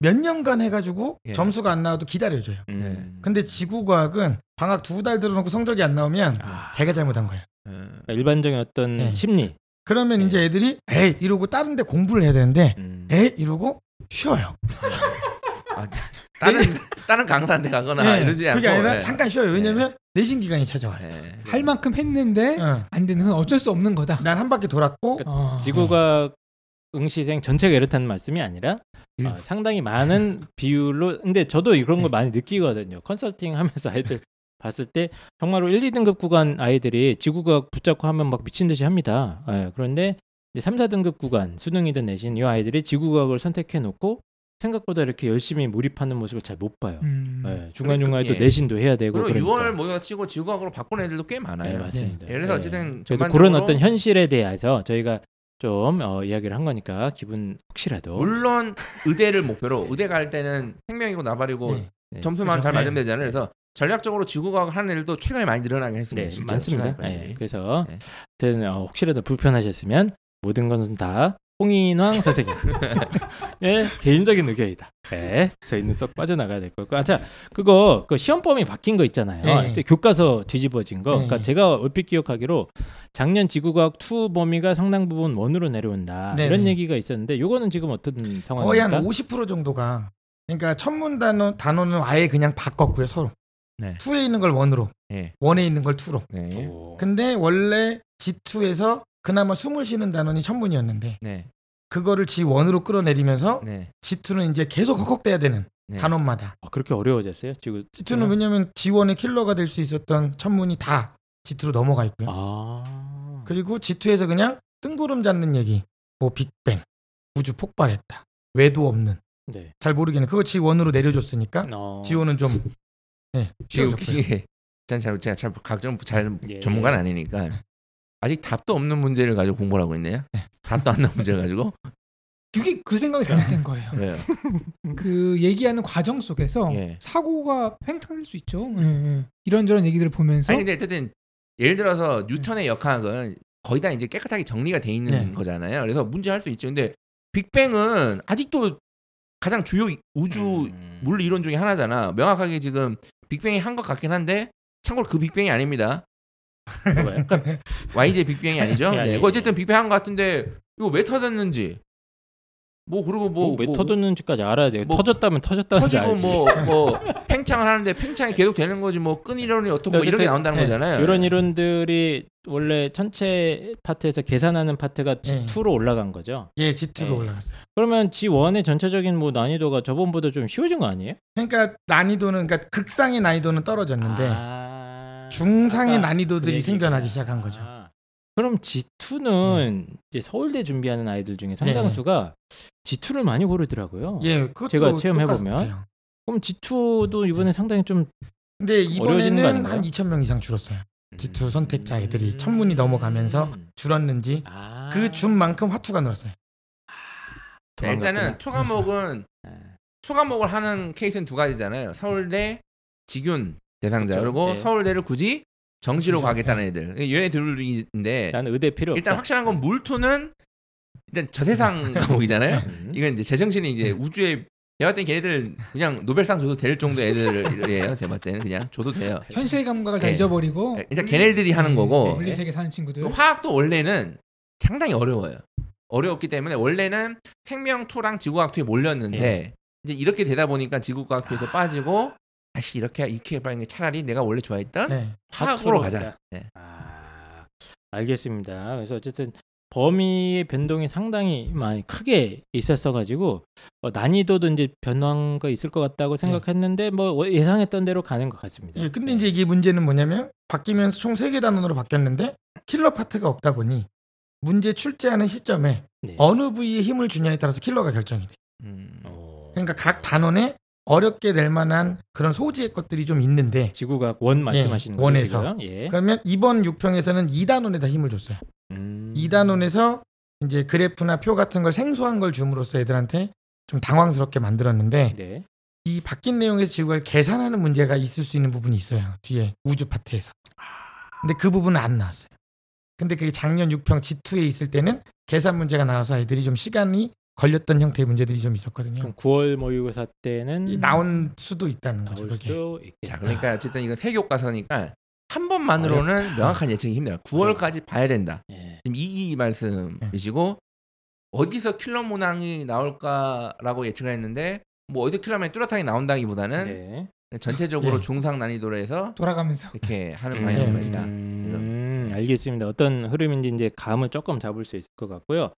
몇 년간 해가지고 예. 점수가 안 나와도 기다려줘요. 음. 근데 지구과학은 방학 두 달 들어놓고 성적이 안 나오면 아, 자기가 잘못한 거예요. 예. 그러니까 일반적인 어떤 네. 심리. 그러면 네. 이제 애들이 에이 이러고 다른 데 공부를 해야 되는데 음. 에이 이러고 쉬어요. 다른 다른 강사한테 가거나 예, 이러지 않고. 그게 아니라 예. 잠깐 쉬어요. 왜냐면 내신 기간이 찾아와요. 예. 할 만큼 했는데 어. 안 되는 건 어쩔 수 없는 거다. 난 한 바퀴 돌았고 어. 지구과학 응시생 전체가 이렇다는 말씀이 아니라 일부. 어, 상당히 많은 비율로 근데 저도 이런 걸 많이 느끼거든요. 컨설팅 하면서 아이들 봤을 때 정말로 1, 2등급 구간 아이들이 지구과학 붙잡고 하면 막 미친 듯이 합니다. 예, 그런데 이제 3, 4등급 구간 수능이든 내신 이 아이들이 지구과학을 선택해 놓고 생각보다 이렇게 열심히 몰입하는 모습을 잘 못 봐요. 음. 예, 중간 중간에 또 예. 내신도 해야 되고 그리고 그러니까. 6월 모의고사 치고 지구과학으로 바꾼 애들도 꽤 많아요. 네, 맞습니다. 예, 그래서 예. 어쨌든 그래서 전반적으로 그런 어떤 현실에 대해서 저희가 좀 어, 이야기를 한 거니까 기분 혹시라도 물론 의대를 목표로 의대 갈 때는 생명이고 나발이고 네. 네. 점수만. 잘 네. 맞으면 되잖아요. 그래서 전략적으로 지구과학 하는 애들도 최근에 많이 늘어나게 했습니다. 네, 실제로 많습니다. 예, 빨리. 그래서 네. 하여튼 어, 혹시라도 불편하셨으면 모든 것은 다 홍인왕 선생님 예 개인적인 의견이다. 네, 저희는 쏙 빠져나가야 될 거고. 아, 자, 그거 그 시험 범위 바뀐 거 있잖아요. 네. 이제 교과서 뒤집어진 거. 네. 그러니까 제가 얼핏 기억하기로 작년 지구과학 2 범위가 상당 부분 원으로 내려온다 네. 이런 얘기가 있었는데 요거는 지금 어떤 상황입니까? 거의 한 50% 정도가 그러니까 천문 단어 단어는 아예 그냥 바꿨고요 서로. 네. 투에 있는 걸 원으로, 네. 원에 있는 걸 투로. 네. 오. 근데 원래 G2에서 그나마 숨을 쉬는 단원이 천문이었는데 네. 그거를 G1으로 끌어내리면서 네. G2는 이제 계속 헉헉대야 되는 네. 단원마다. 아, 그렇게 어려워졌어요? 지금 G2는 왜냐면 G1의 킬러가 될 수 있었던 천문이 다 G2로 넘어가 있고요. 아. 그리고 G2에서 그냥 뜬구름 잡는 얘기, 뭐 빅뱅, 우주 폭발했다, 외도 없는, 네. 잘 모르겠네. 그거 G1으로 내려줬으니까 어. G1은 좀 네, 지금. 이게 전 잘, 제가 잘 각종 잘 예. 전문가는 아니니까 아직 답도 없는 문제를 가지고 공부를 하고 있네요. 답도 안 나온 문제를 가지고. 그게 그 생각이 잘못된 거예요. 네. 그 얘기하는 과정 속에서 예. 사고가 횡행할 수 있죠. 예, 예. 이런저런 얘기들을 보면서 아니 근데 어쨌든 예를 들어서 뉴턴의 역학은 거의 다 이제 깨끗하게 정리가 돼 있는 네. 거잖아요. 그래서 문제 할 수 있죠. 근데 빅뱅은 아직도 가장 주요 우주 음. 물 이론 중에 하나잖아. 명확하게 지금 빅뱅이 한 것 같긴 한데 참고로 그 빅뱅이 아닙니다. 뭐가요? YJ 빅뱅이 아니죠. 예, 네. 예, 어쨌든 예. 빅뱅 한 것 같은데 이거 왜 터졌는지 뭐 그리고 뭐, 뭐, 왜 뭐 터졌는지까지 알아야 돼요. 뭐 터졌다면 터졌다는지 터지고 알지. 뭐뭐 팽창을 하는데 팽창이 계속 되는 거지 뭐 끈 이론이 어떻고 뭐 이런 게 나온다는 네. 거잖아요. 이런 이론들이 원래 전체 파트에서 계산하는 파트가 네. G2로 올라간 거죠. 예, G2로 네. 올라갔어요. 그러면 G1의 전체적인 뭐 난이도가 저번보다 좀 쉬워진 거 아니에요? 그러니까 난이도는 그러니까 극상의 난이도는 떨어졌는데 아, 중상의 난이도들이 그. 생겨나기 시작한 거죠. 아, 그럼 지two는 이제 서울대 준비하는 아이들 중에 상당수가 G2를 많이 고르더라고요. 예, 그것도 제가 체험해 보면. 그럼 지two도 이번에 상당히 좀 근데 이번에는? 한 2천 명 이상 줄었어요. 지two 선택자 애들이 천문이 넘어가면서 줄었는지 아. 그 준 만큼 화two가 늘었어요. 네, 일단은 도망갔구나. 투 과목은 네. two 과목을 하는 케이스는 두 가지잖아요. 서울대 직윤 대상자 그렇죠. 그리고 네. 서울대를 굳이 정시로. 가겠다는 애들. 얘네들인데 나는 의대 필요 없다. 일단 확실한 건 물투는 일단 저세상 과목이잖아요. 음. 이건 이제 제정신이 이제 우주에 내가 봤을 땐 걔네들 그냥 노벨상 줘도 될 정도 애들이에요. 제가 봤을 때는 그냥 줘도 돼요. 현실 감각을 다 네. 잊어버리고 일단 걔네들이 하는 거고 물리 세계 사는 친구들. 또 화학도 원래는 상당히 어려워요. 어려웠기 때문에 원래는 생명투랑 지구과학투에 몰렸는데 예. 이제 이렇게 되다 보니까 지구과학투에서 빠지고 다시 이렇게 이렇게 해봐는 게 차라리 내가 원래 좋아했던 네. 화학으로 가자. 가자. 네. 아, 알겠습니다. 그래서 어쨌든 범위의 변동이 상당히 많이 크게 있었어 가지고 어, 난이도도 이제 변화가 있을 것 같다고 생각했는데 뭐 예상했던 대로 가는 것 같습니다. 예, 근데 이제 이게 문제는 뭐냐면 바뀌면서 총 세 개 단원으로 바뀌었는데 킬러 파트가 없다 보니 문제 출제하는 시점에 네. 어느 부위에 힘을 주냐에 따라서 킬러가 결정이 돼. 음. 어, 그러니까 각 단원에 어렵게 낼 만한 그런 소지의 것들이 좀 있는데 지구가 원 말씀하시는 예, 거죠 원에서. 예. 그러면 이번 6평에서는 2단원에 다 힘을 줬어요. 음. 2단원에서 이제 그래프나 표 같은 걸 생소한 걸 줌으로써 애들한테 좀 당황스럽게 만들었는데 네. 이 바뀐 내용에서 지구가 계산하는 문제가 있을 수 있는 부분이 있어요. 뒤에 우주 파트에서. 근데 그 부분은 안 나왔어요. 근데 그게 작년 6평 G2에 있을 때는 계산 문제가 나와서 애들이 좀 시간이 걸렸던 형태의 문제들이 좀 있었거든요. 그럼 9월 모의고사 때는 이 나온 수도 있다는 거죠. 나올 그게. 자, 그러니까 어쨌든 이건 세 교과서니까 한 번만으로는 명확한 예측이 힘들어요. 9월까지 봐야 된다. 예. 지금 이 말씀이시고 어디서 킬러 문항이 나올까라고 예측을 했는데 뭐 어디 킬러 문항이 뚜렷하게 나온다기보다는 네. 전체적으로 예. 중상 난이도로 해서 돌아가면서 이렇게 하는 음, 방향으로 있다. 음, 알겠습니다. 어떤 흐름인지 이제 감을 조금 잡을 수 있을 것 같고요.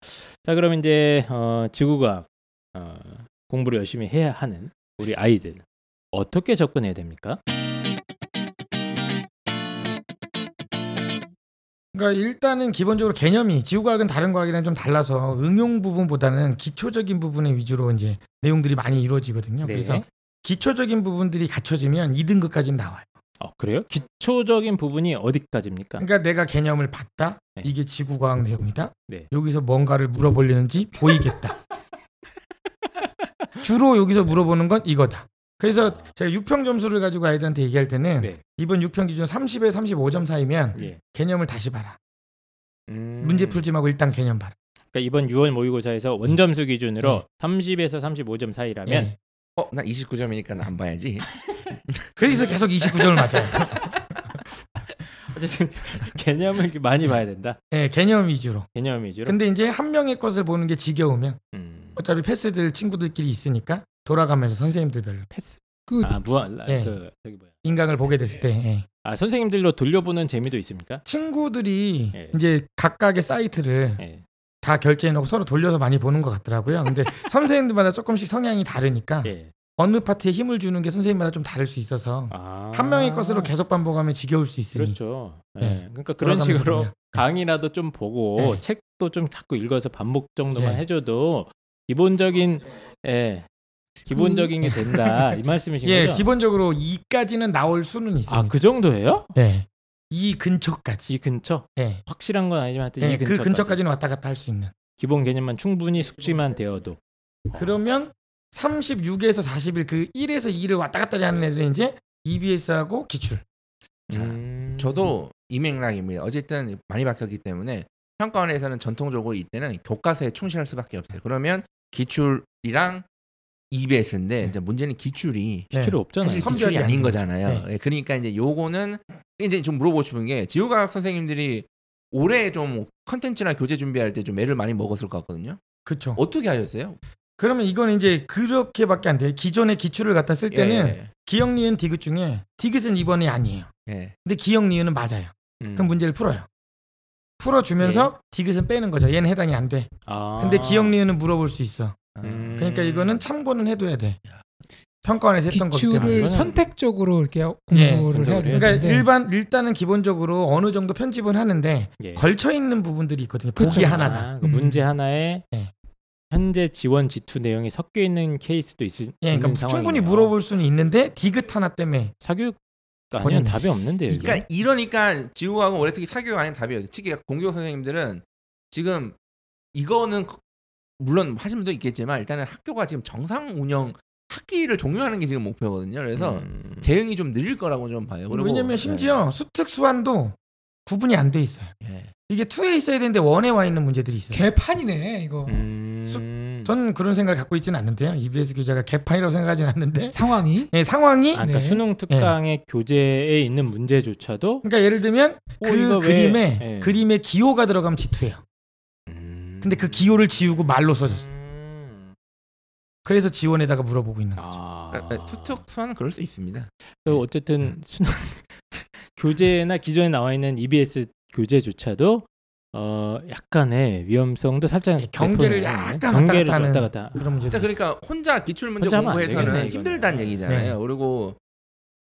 자, 그럼 이제 어, 지구과학 어, 공부를 열심히 해야 하는 우리 아이들 어떻게 접근해야 됩니까? 그러니까 일단은 기본적으로 개념이 지구과학은 다른 과학이랑 좀 달라서 응용 부분보다는 기초적인 부분의 위주로 이제 내용들이 많이 이루어지거든요. 네. 그래서 기초적인 부분들이 갖춰지면 2등급까지는 나와요. 어, 그래요? 기초적인 부분이 어디까지입니까? 그러니까 내가 개념을 봤다. 네. 이게 지구과학 내용이다. 네. 여기서 뭔가를 물어보려는지 보이겠다. 주로 여기서 물어보는 건 이거다. 그래서 제가 6평 점수를 가지고 아이들한테 얘기할 때는 네. 이번 6평 기준 30에 35점 사이면 예. 개념을 다시 봐라. 음, 문제 풀지 말고 일단 개념 봐라. 그러니까 이번 6월 모의고사에서 원점수 기준으로 30에서 35점 사이라면 예. 어, 난 29점이니까 나안 봐야지. 그래서 계속 29점을 맞아요. 어쨌든 개념을 많이 봐야 된다. 예, 개념 위주로. 개념 위주로. 근데 이제 한 명의 것을 보는 게 지겨우면 음, 어차피 패스들 친구들끼리 있으니까 돌아가면서 선생님들 별로 패스. 그 아 무한 예. 그 저기 뭐야? 인강을 보게 됐을 때 예. 아 선생님들로 돌려보는 재미도 있습니까? 친구들이 예. 이제 각각의 사이트를 예. 다 결제해놓고 서로 돌려서 많이 보는 것 같더라고요. 근데 선생님들마다 조금씩 성향이 다르니까 예. 어느 파트에 힘을 주는 게 선생님마다 좀 다를 수 있어서 아. 한 명의 것으로 계속 반복하면 지겨울 수 있으니 그렇죠. 예. 네. 그러니까 그런 식으로 보면. 강의라도 좀 보고 네. 책도 좀 자꾸 읽어서 반복 정도만 네. 해줘도 기본적인 예 기본적인 게 된다 이 말씀이신 예, 거죠? 기본적으로 2까지는 나올 수는 있습니다. 아 그 정도예요? 네. 이 근처까지. 이 근처 예. 확실한 건 아니지만 하여튼 예, 이 근처 그 근처까지는 왔다 갔다 할 수 있는. 기본 개념만 충분히 숙지만 되어도 그러면 36에서 41, 그 1에서 2를 왔다 갔다 하는 애들은 이제 EBS하고 기출. 자, 음. 저도 이 맥락입니다. 어쨌든 많이 바뀌었기 때문에 평가원에서는 전통적으로 이때는 교과서에 충실할 수밖에 없어요. 그러면 기출이랑 EBS인데 네. 이제 문제는 기출이 기출이 없잖아요. 사실 섬- 기출이 아닌 거잖아요. 거죠. 예, 그러니까 이제 요거는 이제 좀 물어보고 싶은 게 지구과학 선생님들이 올해 좀 컨텐츠나 교재 준비할 때 좀 애를 많이 먹었을 것 같거든요. 그쵸. 어떻게 하셨어요? 그러면 이건 이제 그렇게밖에 안 돼요. 기존의 기출을 갖다 쓸 때는 예, 기역 니은 디귿 중에 디귿은 이번이 아니에요. 예. 근데 기역 니은은 맞아요. 음. 그럼 문제를 풀어요. 풀어주면서 디귿은 빼는 거죠. 얘는 해당이 안 돼. 예. 아. 근데 기역 니은은 물어볼 수 있어. 아, 음. 그러니까 이거는 참고는 해둬야 돼. 평가원에서 했던 거기 때문에. 기출을 선택적으로 이렇게 예, 공부를 해야 되는데 그러니까 일반 일단은 기본적으로 어느 정도 편집은 하는데 예. 걸쳐 있는 부분들이 있거든요. 보기 그쵸. 하나가. 아, 그 음. 문제 하나에 네. 현재 지원 지투 내용이 섞여 있는 케이스도 있을 예, 그러니까 충분히. 물어볼 수는 있는데 디귿 하나 때문에 사교육 아니면 답이 없는데요. 그러니까 이러니까 지구과학은 원래 특히 사교육 아니면 답이에요. 특히 공교육 선생님들은 지금 이거는 물론 하신 분도 있겠지만 일단은 학교가 지금 정상 운영 학기를 종료하는 게 지금 목표거든요. 그래서 음. 대응이 좀 느릴 거라고 좀 봐요. 왜냐면 심지어 수특 수완도 구분이 안 돼 있어요. 예. 이게 2에 있어야 되는데 1에 와 있는 문제들이 있어요. 개판이네 이거 음. 저는 그런 생각을 갖고 있지는 않는데요. EBS 교재가 개판이라고 생각하지는 않는데 상황이 예, 상황이 아, 그러니까 네. 수능 특강의 교재에 있는 문제조차도 그러니까 예를 들면 어, 이거 그 왜- 그림에 예. 그림에 기호가 들어가면 지투예요. 음. 근데 그 기호를 지우고 말로 써줬어. 음. 그래서 지원에다가 물어보고 있는 거죠. 아. 그러니까 수특 수화는 그럴 수 있습니다. 그 어쨌든 수능 교재나 기존에 나와 있는 EBS 교재조차도 어 약간의 위험성도 살짝 예, 경계를 약간. 왔다 경계를 갔다 하는 왔다 갔다. 그런 문제. 자 그러니까 혼자 기출 문제 혼자 공부해서는 되겠네. 힘들다는 얘기잖아요. 그리고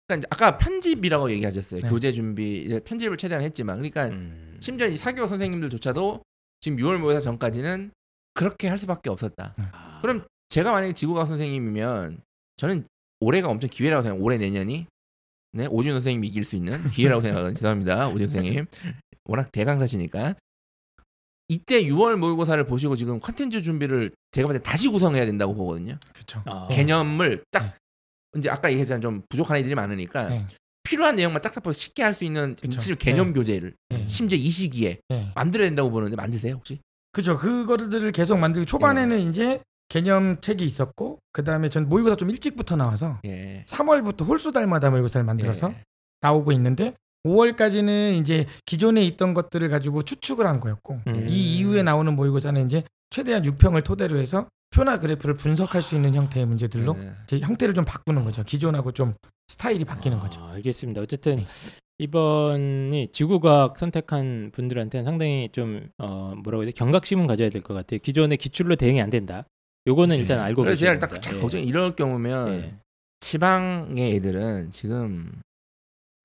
그러니까 이제 아까 편집이라고 얘기하셨어요. 네. 교재 준비 이제 편집을 최대한 했지만 그러니까 음. 심지어 이 사교 선생님들조차도 지금 6월 모의사 전까지는 그렇게 할 수밖에 없었다. 아. 그럼 제가 만약에 지구과학 선생님이면 저는 올해가 엄청 기회라고 생각. 올해 내년이 네 오준 선생님 이길 수 있는 기회라고 생각하거든요. 죄송합니다, 오준 선생님. 워낙 대강사시니까 이때 6월 모의고사를 보시고 지금 컨텐츠 준비를 제가 봤을 때 다시 구성해야 된다고 보거든요. 그렇죠. 아. 개념을 네. 딱 이제 아까 얘기했잖아요. 좀 부족한 애들이 많으니까 네. 필요한 내용만 딱딱 쉽게 할 수 있는. 사실 개념 교재를 네. 심지어 이 시기에 네. 만들어야 된다고 보는데 만드세요 혹시? 그죠. 그거들을 계속 만들고 초반에는 네. 이제 개념 책이 있었고 그 다음에 전 모의고사 좀 일찍부터 나와서 예. 3월부터 홀수 달마다 모의고사를 만들어서 예. 나오고 있는데 5월까지는 이제 기존에 있던 것들을 가지고 추측을 한 거였고 음. 이 이후에 나오는 모의고사는 이제 최대한 6평을 토대로 해서 표나 그래프를 분석할 수 있는 형태의 문제들로 네. 이제 형태를 좀 바꾸는 거죠. 기존하고 좀 스타일이 바뀌는 아, 거죠. 알겠습니다. 어쨌든 이번이 지구과학 선택한 분들한테는 상당히 좀 어, 뭐라고 해야 돼 경각심은 가져야 될 것 같아요. 기존의 기출로 대응이 안 된다. 요거는 일단 알고 그래서 계셔야 제가. 딱 예. 걱정 이럴 경우면 예. 지방의 애들은 지금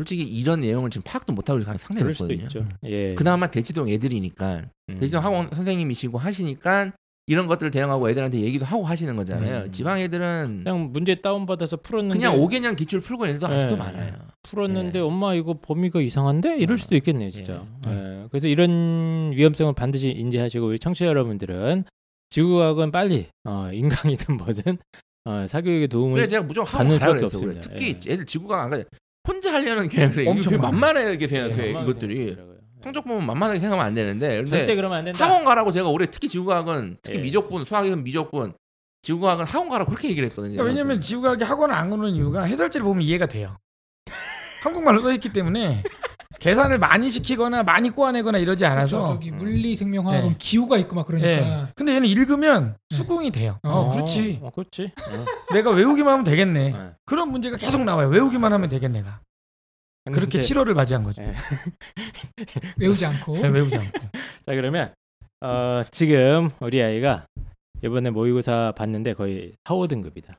솔직히 이런 내용을 지금 파악도 못하고 있는 가능성이 상당히 높거든요. 예. 그나마 대치동 애들이니까 음. 대치동 학원 선생님이시고 하시니까 이런 것들을 대응하고 애들한테 얘기도 하고 하시는 거잖아요. 음. 지방 애들은 그냥 문제 다운 받아서 풀었는데 그냥 5개년 기출 풀고 애들도 아직도 네. 많아요. 풀었는데 예. 엄마 이거 범위가 이상한데 이럴 아, 수도 있겠네요, 진짜. 예. 예. 그래서 이런 위험성을 반드시 인지하시고 우리 청취자 여러분들은 지구과학은 빨리 어, 인강이든 뭐든 어, 사교육에 도움을 그래 제가 무조건 받는 수밖에 그랬어. 그래. 없습니다. 특히 예. 애들 지구과학 안 가. 혼자 하려는 경향이 엄청 되게 많아요. 만만해요 이게 생각해 예, 만만하게 이것들이. 예. 성적 보면 만만하게 생각하면 안 되는데 절대 그러면 안 된다. 학원 가라고 제가 올해 특히 지구과학은 특히 예. 미적분 수학은 미적분 지구과학은 학원 가라고 그렇게 얘기를 했거든요. 그러니까 왜냐면 지구과학이 학원을 안 오는 이유가 해설지를 보면 이해가 돼요. 한국말로 써 있기 때문에 계산을 많이 시키거나 많이 꼬아내거나 이러지 그렇죠. 않아서 저기 물리 생명화학은 네. 기호가 있고 막 그러니까 예. 근데 얘는 읽으면 수긍이 돼요. 어, 그렇지. 어, 그렇지. 어. 내가 외우기만 하면 되겠네. 예. 그런 문제가 계속 나와요. 외우기만 하면 되겠네가. 근데 그렇게 이제- 치료를 맞이한 거죠. 예. 외우지 않고 네, 외우지 않고. 자 그러면 어, 지금 우리 아이가 이번에 모의고사 봤는데 거의 4, 5등급이다.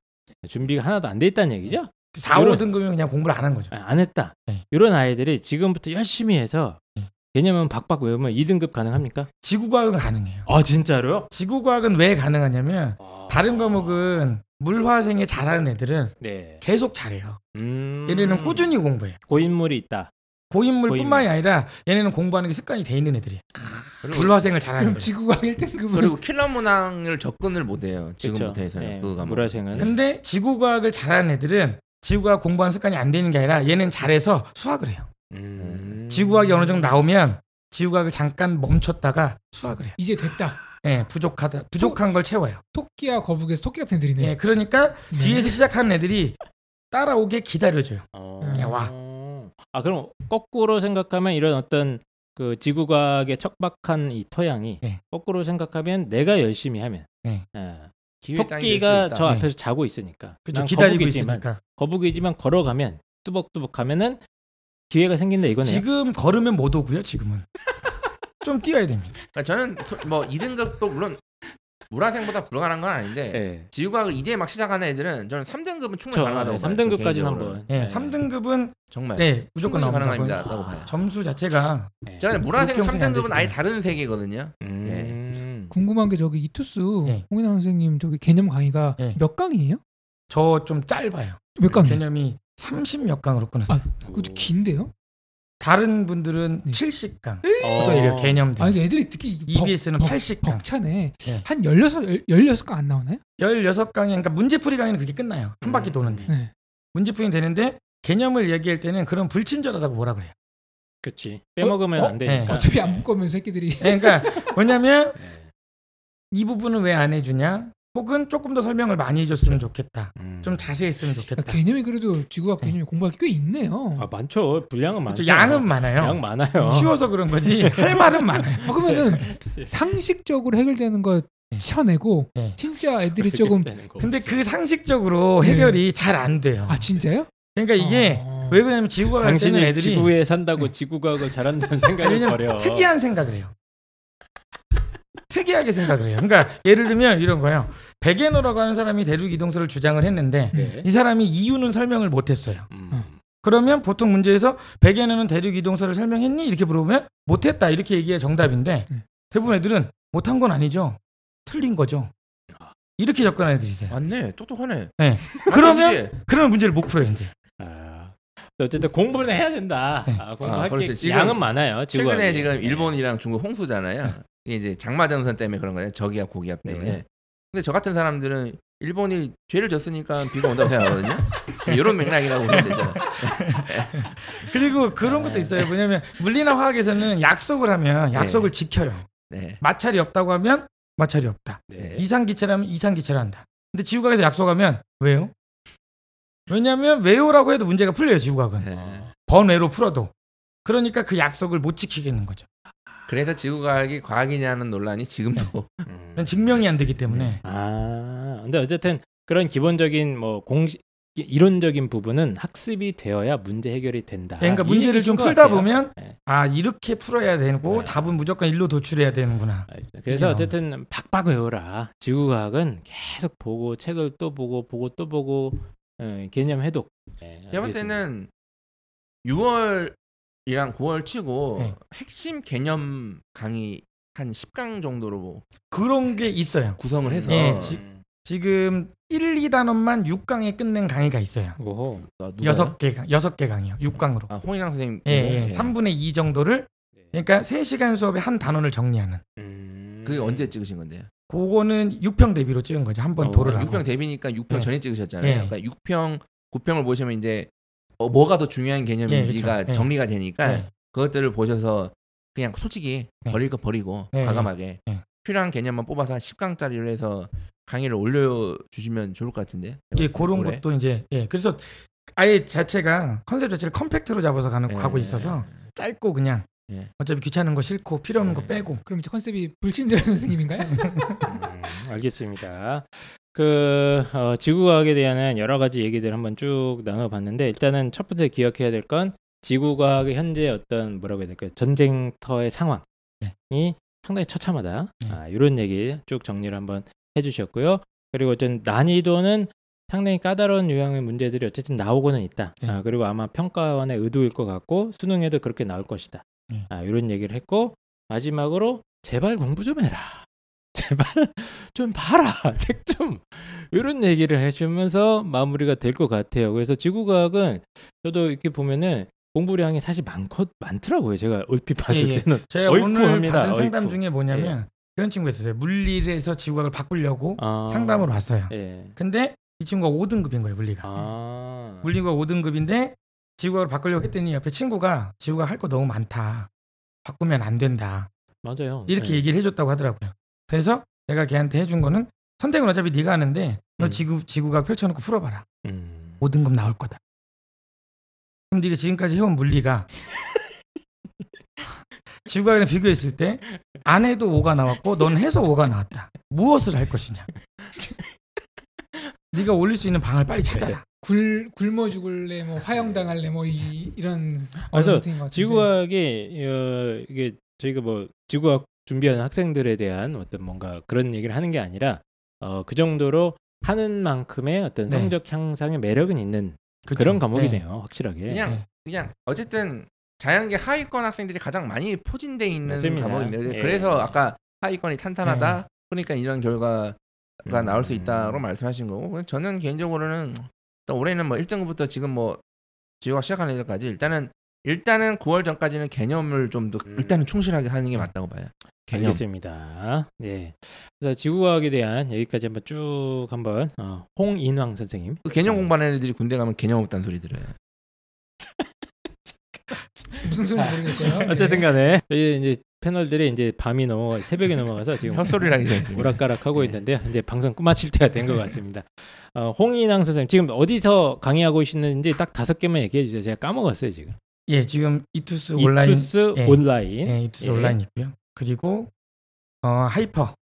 준비가 하나도 안 돼 있다는 얘기죠? 4, 5등급이면 그냥 공부를 안 한 거죠. 아, 안 했다. 네. 이런 아이들이 지금부터 열심히 해서 네. 개념은 박박 외우면 2등급 가능합니까? 지구과학은 가능해요. 아 진짜로요? 지구과학은 왜 가능하냐면 다른 과목은 물화생에 잘하는 애들은 네. 계속 잘해요. 음... 얘네는 꾸준히 공부해요. 고인물이 있다. 고인물뿐만이 아니라 얘네는 공부하는 게 습관이 돼 있는 애들이에요. 그리고, 물화생을 잘하는 그럼 애들. 지구과학 1등급은 그리고 킬러 문항을 접근을 못해요. 지금부터? 해서는 예, 그 과목. 물화생은 근데 지구과학을 잘하는 애들은 지구과학 공부하는 습관이 안 되는 게 아니라 얘는 잘해서 수학을 해요. 음... 지구과학이 어느 정도 나오면 지구과학을 잠깐 멈췄다가 수학을 해요. 이제 됐다. 예, 부족하다. 부족한 걸 채워요. 토끼와 거북에서 토끼 같은 애들이네. 예, 그러니까 네. 뒤에서 시작하는 애들이 따라오게 기다려줘요. 어... 야, 와. 아 그럼 거꾸로 생각하면 이런 어떤 그 지구과학의 척박한 이 토양이 네. 거꾸로 생각하면 내가 열심히 하면 네. 예, 될수 토끼가. 저 네. 앞에서 자고 있으니까. 그렇죠. 난 기다리고 거북이지만, 있으니까. 거북이지만 걸어가면 뚜벅뚜벅 가면은 기회가 생긴다 이거네요. 지금 걸으면 못 오고요. 지금은 좀 뛰어야 됩니다. 그러니까 저는 토- 뭐 2등급도 물론 물화생보다 불가능한 건 아닌데 예. 지구과학을 이제 막 시작하는 애들은 저는 3등급은 충분히 저 가능하다고 봐요. 3등급까지는 저 한번. 예, 네. 3등급은 정말 네 무조건. 가능합니다라고 봐요. 점수 자체가 네. 제가 안 3등급은 되기 아예. 다른 세계거든요. 음. 궁금한 게 저기 이투스 네. 홍인환 선생님 저기 개념 강의가 네. 몇 강이에요? 저 좀 짧아요. 몇 강이에요? 개념이 30 몇 강으로 끊었어요. 그것도 긴데요? 다른 분들은 네. 70강. 어. 보통 이게 개념들. 아 이게 애들이 특히 EBS는 벅- 80강. 벅차네. 네. 한 16, 16강 안 나오나요? 16강이 그러니까 문제풀이 강의는 그게 끝나요. 한 바퀴 도는데. 네. 문제풀이 되는데 개념을 얘기할 때는 그런 불친절하다고 뭐라 그래요. 그렇지. 빼먹으면 어? 안 되니까. 네. 어차피 안 먹으면 새끼들이 네, 그러니까 뭐냐면 네. 이 부분은 왜 안 해주냐? 혹은 조금 더 설명을 많이 해줬으면 좋겠다. 음. 좀 자세히 했으면 좋겠다. 개념이 그래도 지구학 네. 개념이 공부할 게 꽤 있네요. 아 많죠. 분량은 많죠. 양은 많아요. 양 많아요. 쉬워서 그런 거지 할 말은 많아요. 아, 그러면은 상식적으로 해결되는 거 네. 쳐내고 네. 진짜 애들이 조금 근데. 그 상식적으로 네. 해결이 잘안 돼요. 아 진짜요? 그러니까 이게 아. 왜 그러냐면 지구과학 할 때는 애들이 지구에 산다고 지구과학을 잘한다는 생각을 왜냐면 버려. 특이한 생각을 해요. 특이하게 생각을 해요. 그러니까 예를 들면 이런 거예요. 베게너라고 하는 사람이 대륙 이동설을 주장을 했는데 네. 이 사람이 이유는 설명을 못 했어요. 음. 그러면 보통 문제에서 베게너는 대륙 이동설을 설명했니? 이렇게 물어보면 못 했다 이렇게 얘기해 정답인데 네. 대부분 애들은 못한 건 아니죠. 틀린 거죠. 이렇게 접근하는 애들이세요. 맞네. 똑똑하네. 네. 그러면 그러면 문제를 못 풀어요 이제. 아, 어쨌든 공부는 해야 된다. 네. 아, 공부할 아, 게 그렇죠. 양은 많아요. 최근에 지금 네. 일본이랑 중국 홍수잖아요. 이게 이제 장마 전선 때문에 그런 거예요. 저기압 고기압 때문에. 네. 근데 저 같은 사람들은 일본이 죄를 졌으니까 비가 온다고 생각하거든요. 이런 맥락이라고 보면 되죠. 그리고 그런 것도 있어요. 뭐냐면 물리나 화학에서는 약속을 하면 약속을 지켜요. 네. 마찰이 없다고 하면 마찰이 없다. 네. 이상기체라면 이상기체를 한다. 근데 지구과학에서 약속하면 왜요? 왜냐하면 왜요라고 해도 문제가 풀려요 지구과학은 네. 번외로 풀어도 그러니까 그 약속을 못 지키겠는 거죠. 그래서 지구과학이 과학이냐는 논란이 지금도 음. 그건 증명이 안 되기 때문에 아, 근데 어쨌든 그런 기본적인 뭐 공식 이론적인 부분은 학습이 되어야 문제 해결이 된다. 그러니까 이 문제를 좀것 풀다 같아요. 보면 네. 아 이렇게 풀어야 되고 네. 답은 무조건 일로 도출해야 되는구나. 아, 그래서 어쨌든 박박 외워라. 지구과학은 계속 보고 책을 또 보고 보고 또 보고 어, 개념 해독. 네, 제가 볼. 때는 6월 이랑 9월 치고 네. 핵심 개념 강의 한 10강 정도로 뭐 그런 게 있어요. 구성을 해서 예, 지- 지금 1, 2단원만 6강에 끝낸 강의가 있어요. 오호. 어, 누가요? 여섯 개 강- 여섯 개 강의요. 6강으로. 아 홍인랑 선생님 예, 예. 3분의 2 정도를 네. 그러니까 3시간 수업에 한 단원을 정리하는. 음. 그게 언제 찍으신 건데요? 그거는 6평 대비로 찍은 거죠. 한 번 어, 도를 하고. 6평 대비니까 6평 네. 전에 찍으셨잖아요. 네. 그러니까 6평, 9평을 보시면 이제 어, 뭐가 더 중요한 개념인지가 예. 네. 정리가 되니까 네. 그것들을 보셔서 그냥 솔직히 네. 버릴 거 버리고 네, 과감하게 네. 필요한 개념만 뽑아서 한 10강짜리를 해서 강의를 올려주시면 좋을 것 같은데. 예, 그런 올해. 것도 이제 예. 그래서 아예 자체가 컨셉 자체를 컴팩트로 잡아서 가는 예. 가고 있어서 짧고 그냥 예. 어차피 귀찮은 거 싫고 필요 없는 거 예. 빼고 그럼 이제 컨셉이 불친절 선생님인가요? 음, 알겠습니다. 그 어, 지구과학에 대한 여러 가지 얘기들 한번 쭉 나눠봤는데 일단은 첫 번째 기억해야 될 건 지구과학의 현재 어떤 뭐라고 해야 될까요? 전쟁터의 상황이 네. 상당히 처참하다. 네. 아, 이런 얘기 쭉 정리를 한번 해주셨고요. 그리고 어쨌든 난이도는 상당히 까다로운 유형의 문제들이 어쨌든 나오고는 있다. 네. 아, 그리고 아마 평가원의 의도일 것 같고 수능에도 그렇게 나올 것이다. 네. 아, 이런 얘기를 했고 마지막으로 제발 공부 좀 해라. 제발 좀 봐라. 책 좀. 이런 얘기를 해주면서 마무리가 될 것 같아요. 그래서 지구과학은 저도 이렇게 보면은 공부량이 사실 많거, 많더라고요. 제가 얼핏 봤을 예, 예. 때는. 제가 오늘 합니다. 받은 상담 어이쿠. 중에 뭐냐면 그런 친구가 있었어요. 물리에서 지구과학을 바꾸려고 아, 상담을 왔어요. 예. 근데 이 친구가 5등급인 거예요, 물리가. 아. 물리가 5등급인데 지구과학을 바꾸려고 했더니 옆에 친구가 지구과학 할 거 너무 많다. 바꾸면 안 된다. 맞아요. 이렇게 예. 얘기를 해줬다고 하더라고요. 그래서 내가 걔한테 해준 거는 선택은 어차피 네가 하는데 너 음. 지구 지구과학 펼쳐놓고 풀어봐라. 음. 5등급 나올 거다. 그럼 네가 지금까지 해온 물리가 지구과학이랑 비교했을 때 안 해도 5가 나왔고 넌 해서 5가 나왔다. 무엇을 할 것이냐? 네가 올릴 수 있는 방을 빨리 찾아라. 굴 굶어 죽을래 뭐 화형 당할래 뭐 이, 이런 그래서 언어인 것 같은데. 지구과학이 어, 이게 저희가 뭐 지구과학 준비하는 학생들에 대한 어떤 뭔가 그런 얘기를 하는 게 아니라 어, 그 정도로 하는 만큼의 어떤 네. 성적 향상의 매력은 있는 그쵸? 그런 네. 과목이네요, 확실하게. 그냥 네. 그냥 어쨌든 자연계 하위권 학생들이 가장 많이 포진돼 있는 맞습니다. 과목입니다. 예. 그래서 아까 하위권이 탄탄하다. 네. 그러니까 이런 결과가 음. 나올 수 있다고 말씀하신 거고 저는 개인적으로는 올해는 뭐 1등급부터 지금 뭐 지구가 시작하는 일까지 일단은 일단은 9월 전까지는 개념을 좀더 음. 일단은 충실하게 하는 게 맞다고 봐요. 개념. 알겠습니다. 네. 그래서 지구과학에 대한 여기까지 한번 쭉 한번 어, 홍인왕 선생님. 그 개념 공부하는 애들이 군대 가면 개념 없다는 소리 들어요. 무슨 소리인지 모르겠어요. 어쨌든 간에 저희 이제 패널들이 이제 밤이 넘어 새벽이 넘어가서 지금 헛소리하니 좀. 오락가락 하고 네. 있는데요. 이제 방송 끝마칠 때가 된 것 같습니다. 어, 홍인왕 선생님 지금 어디서 강의하고 계시는지 딱 다섯 개만 얘기해 주세요. 제가 까먹었어요 지금. 예, 지금 이투스 온라인 이투스 예. 온라인. 예, 이투스 예. 온라인 있고요. 그리고 어, 하이퍼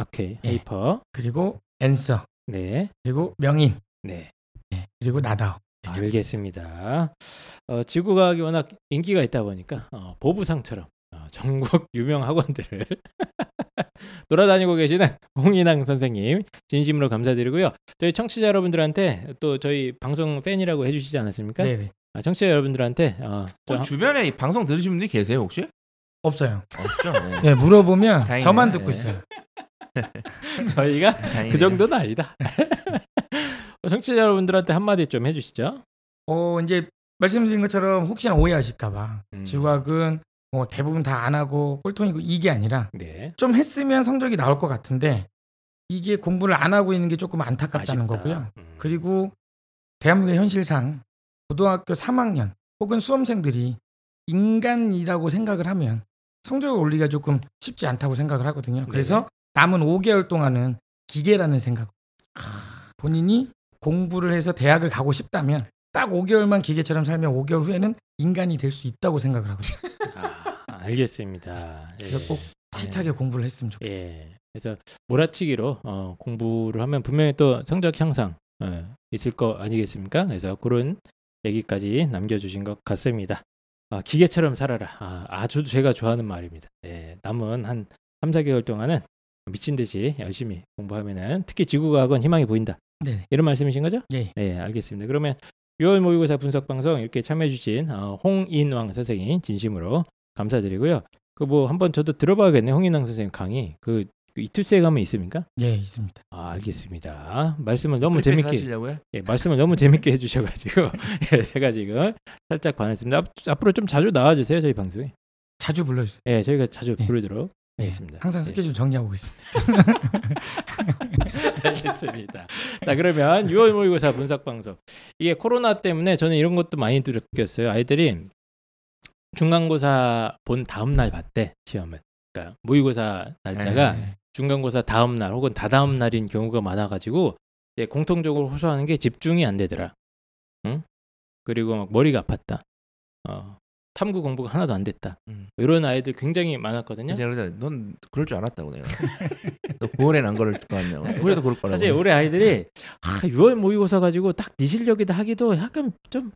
오케이. 예. 하이퍼. 그리고 앤서 네. 그리고 명인 네. 예, 그리고 나다오. 알겠습니다. 어, 지구과학이 워낙 인기가 있다 보니까 어, 보부상처럼 어, 전국 유명 학원들을 돌아다니고 계시는 홍인왕 선생님 진심으로 감사드리고요. 저희 청취자 여러분들한테 또 저희 방송 팬이라고 해주시지 않았습니까? 네, 네. 아, 청취자 여러분들한테 어, 저 어, 주변에 이 방송 들으신 분들이 계세요 혹시? 없어요. 없죠. 네. 예, 물어보면 다행이네. 저만 듣고 예. 있어요. 저희가 다행이네요. 그 정도는 아니다. 어, 청취자 여러분들한테 한마디 좀 해주시죠. 어, 이제 말씀드린 것처럼 혹시나 오해하실까봐 음. 지구학은 뭐 대부분 다 안 하고 꼴통이고 이게 아니라 네. 좀 했으면 성적이 나올 것 같은데 이게 공부를 안 하고 있는 게 조금 안타깝다는 아쉽다. 거고요. 음. 그리고 대한민국의 현실상 고등학교 3학년 혹은 수험생들이 인간이라고 생각을 하면 성적을 올리기가 조금 쉽지 않다고 생각을 하거든요. 그래서 남은 5개월 동안은 기계라는 생각. 본인이 공부를 해서 대학을 가고 싶다면 딱 5개월만 기계처럼 살면 5개월 후에는 인간이 될 수 있다고 생각을 하거든요. 아, 알겠습니다. 예. 그래서 꼭 타이트하게 공부를 했으면 좋겠어요. 예. 그래서 몰아치기로 어, 공부를 하면 분명히 또 성적 향상 어, 있을 거 아니겠습니까? 그래서 그런 얘기까지 남겨주신 것 같습니다. 아, 기계처럼 살아라. 아, 아주 제가 좋아하는 말입니다. 예, 남은 한 3, 4개월 동안은 미친 듯이 열심히 공부하면은 특히 지구과학은 희망이 보인다. 네. 이런 말씀이신 거죠? 예. 네, 알겠습니다. 그러면 6월 모의고사 분석 방송 이렇게 참여해주신 어, 홍인왕 선생님 진심으로 감사드리고요. 그 뭐 한번 저도 들어봐야겠네요. 홍인왕 선생님 강의 그, 그 이투스에 가면 있습니까? 예, 있습니다. 아, 알겠습니다. 말씀을 너무 재밌게 하시려고요? 예, 말씀을 너무 재밌게 해주셔가지고 예, 제가 지금 살짝 반했습니다. 앞, 앞으로 좀 자주 나와주세요 저희 방송에. 자주 불러주세요. 예, 저희가 자주 예. 부르도록 예, 하겠습니다. 항상 예. 스케줄 정리하고 있습니다. 알겠습니다. 자 그러면 6월 모의고사 분석 방송 이게 코로나 때문에 저는 이런 것도 많이 느꼈어요. 아이들이 중간고사 본 다음 날 봤대 시험을. 그러니까 모의고사 날짜가 네. 중간고사 다음 날 혹은 다다음 날인 경우가 많아가지고 이제 공통적으로 호소하는 게 집중이 안 되더라. 응? 그리고 막 머리가 아팠다. 어, 탐구 공부가 하나도 안 됐다. 음. 이런 아이들 굉장히 많았거든요. 제가 그러자 넌 그럴 줄 알았다고 내가. 너 9월엔 안 그럴 거 아니야. 9월에도 그럴 거라고. 사실 올해 아이들이 아, 6월 모의고사 가지고 딱 네 실력이다 하기도 약간 좀,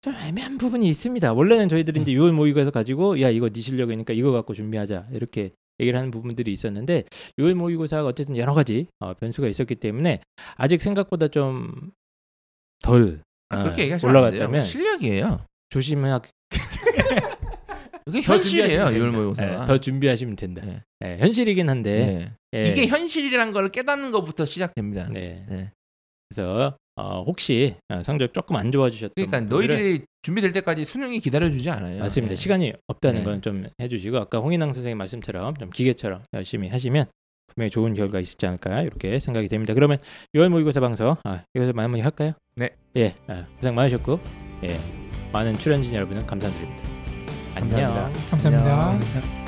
좀 애매한 부분이 있습니다. 원래는 저희들이 이제 6월 모의고사 가지고 야 이거 네 실력이니까 이거 갖고 준비하자 이렇게 얘기를 하는 부분들이 있었는데 6월 모의고사가 어쨌든 여러 가지 어, 변수가 있었기 때문에 아직 생각보다 좀덜 아, 어, 그렇게 얘기하시면. 올라갔다면 실력이에요. 조심해야 그게 더 현실이에요. 준비하시면 6월 된다. 모의고사. 예, 더 준비하시면 된다. 네. 예, 현실이긴 한데 네. 예, 이게 현실이란 걸 깨닫는 것부터 시작됩니다. 네. 네. 그래서 어, 혹시 어, 성적 조금 안 좋아지셨던 그러니까 분들은 너희들이 준비될 때까지 수능이 기다려주지 않아요. 맞습니다. 네. 시간이 없다는 네. 건좀 해주시고 아까 홍인왕 선생님 말씀처럼 좀 기계처럼 열심히 하시면 분명히 좋은 결과 있지 않을까 이렇게 생각이 됩니다. 그러면 6월 모의고사 방송 아, 이것을 마무리 할까요? 네. 예, 아, 고생 많으셨고 예, 많은 출연진 여러분은 감사드립니다. 안녕. 감사합니다. 감사합니다. 감사합니다.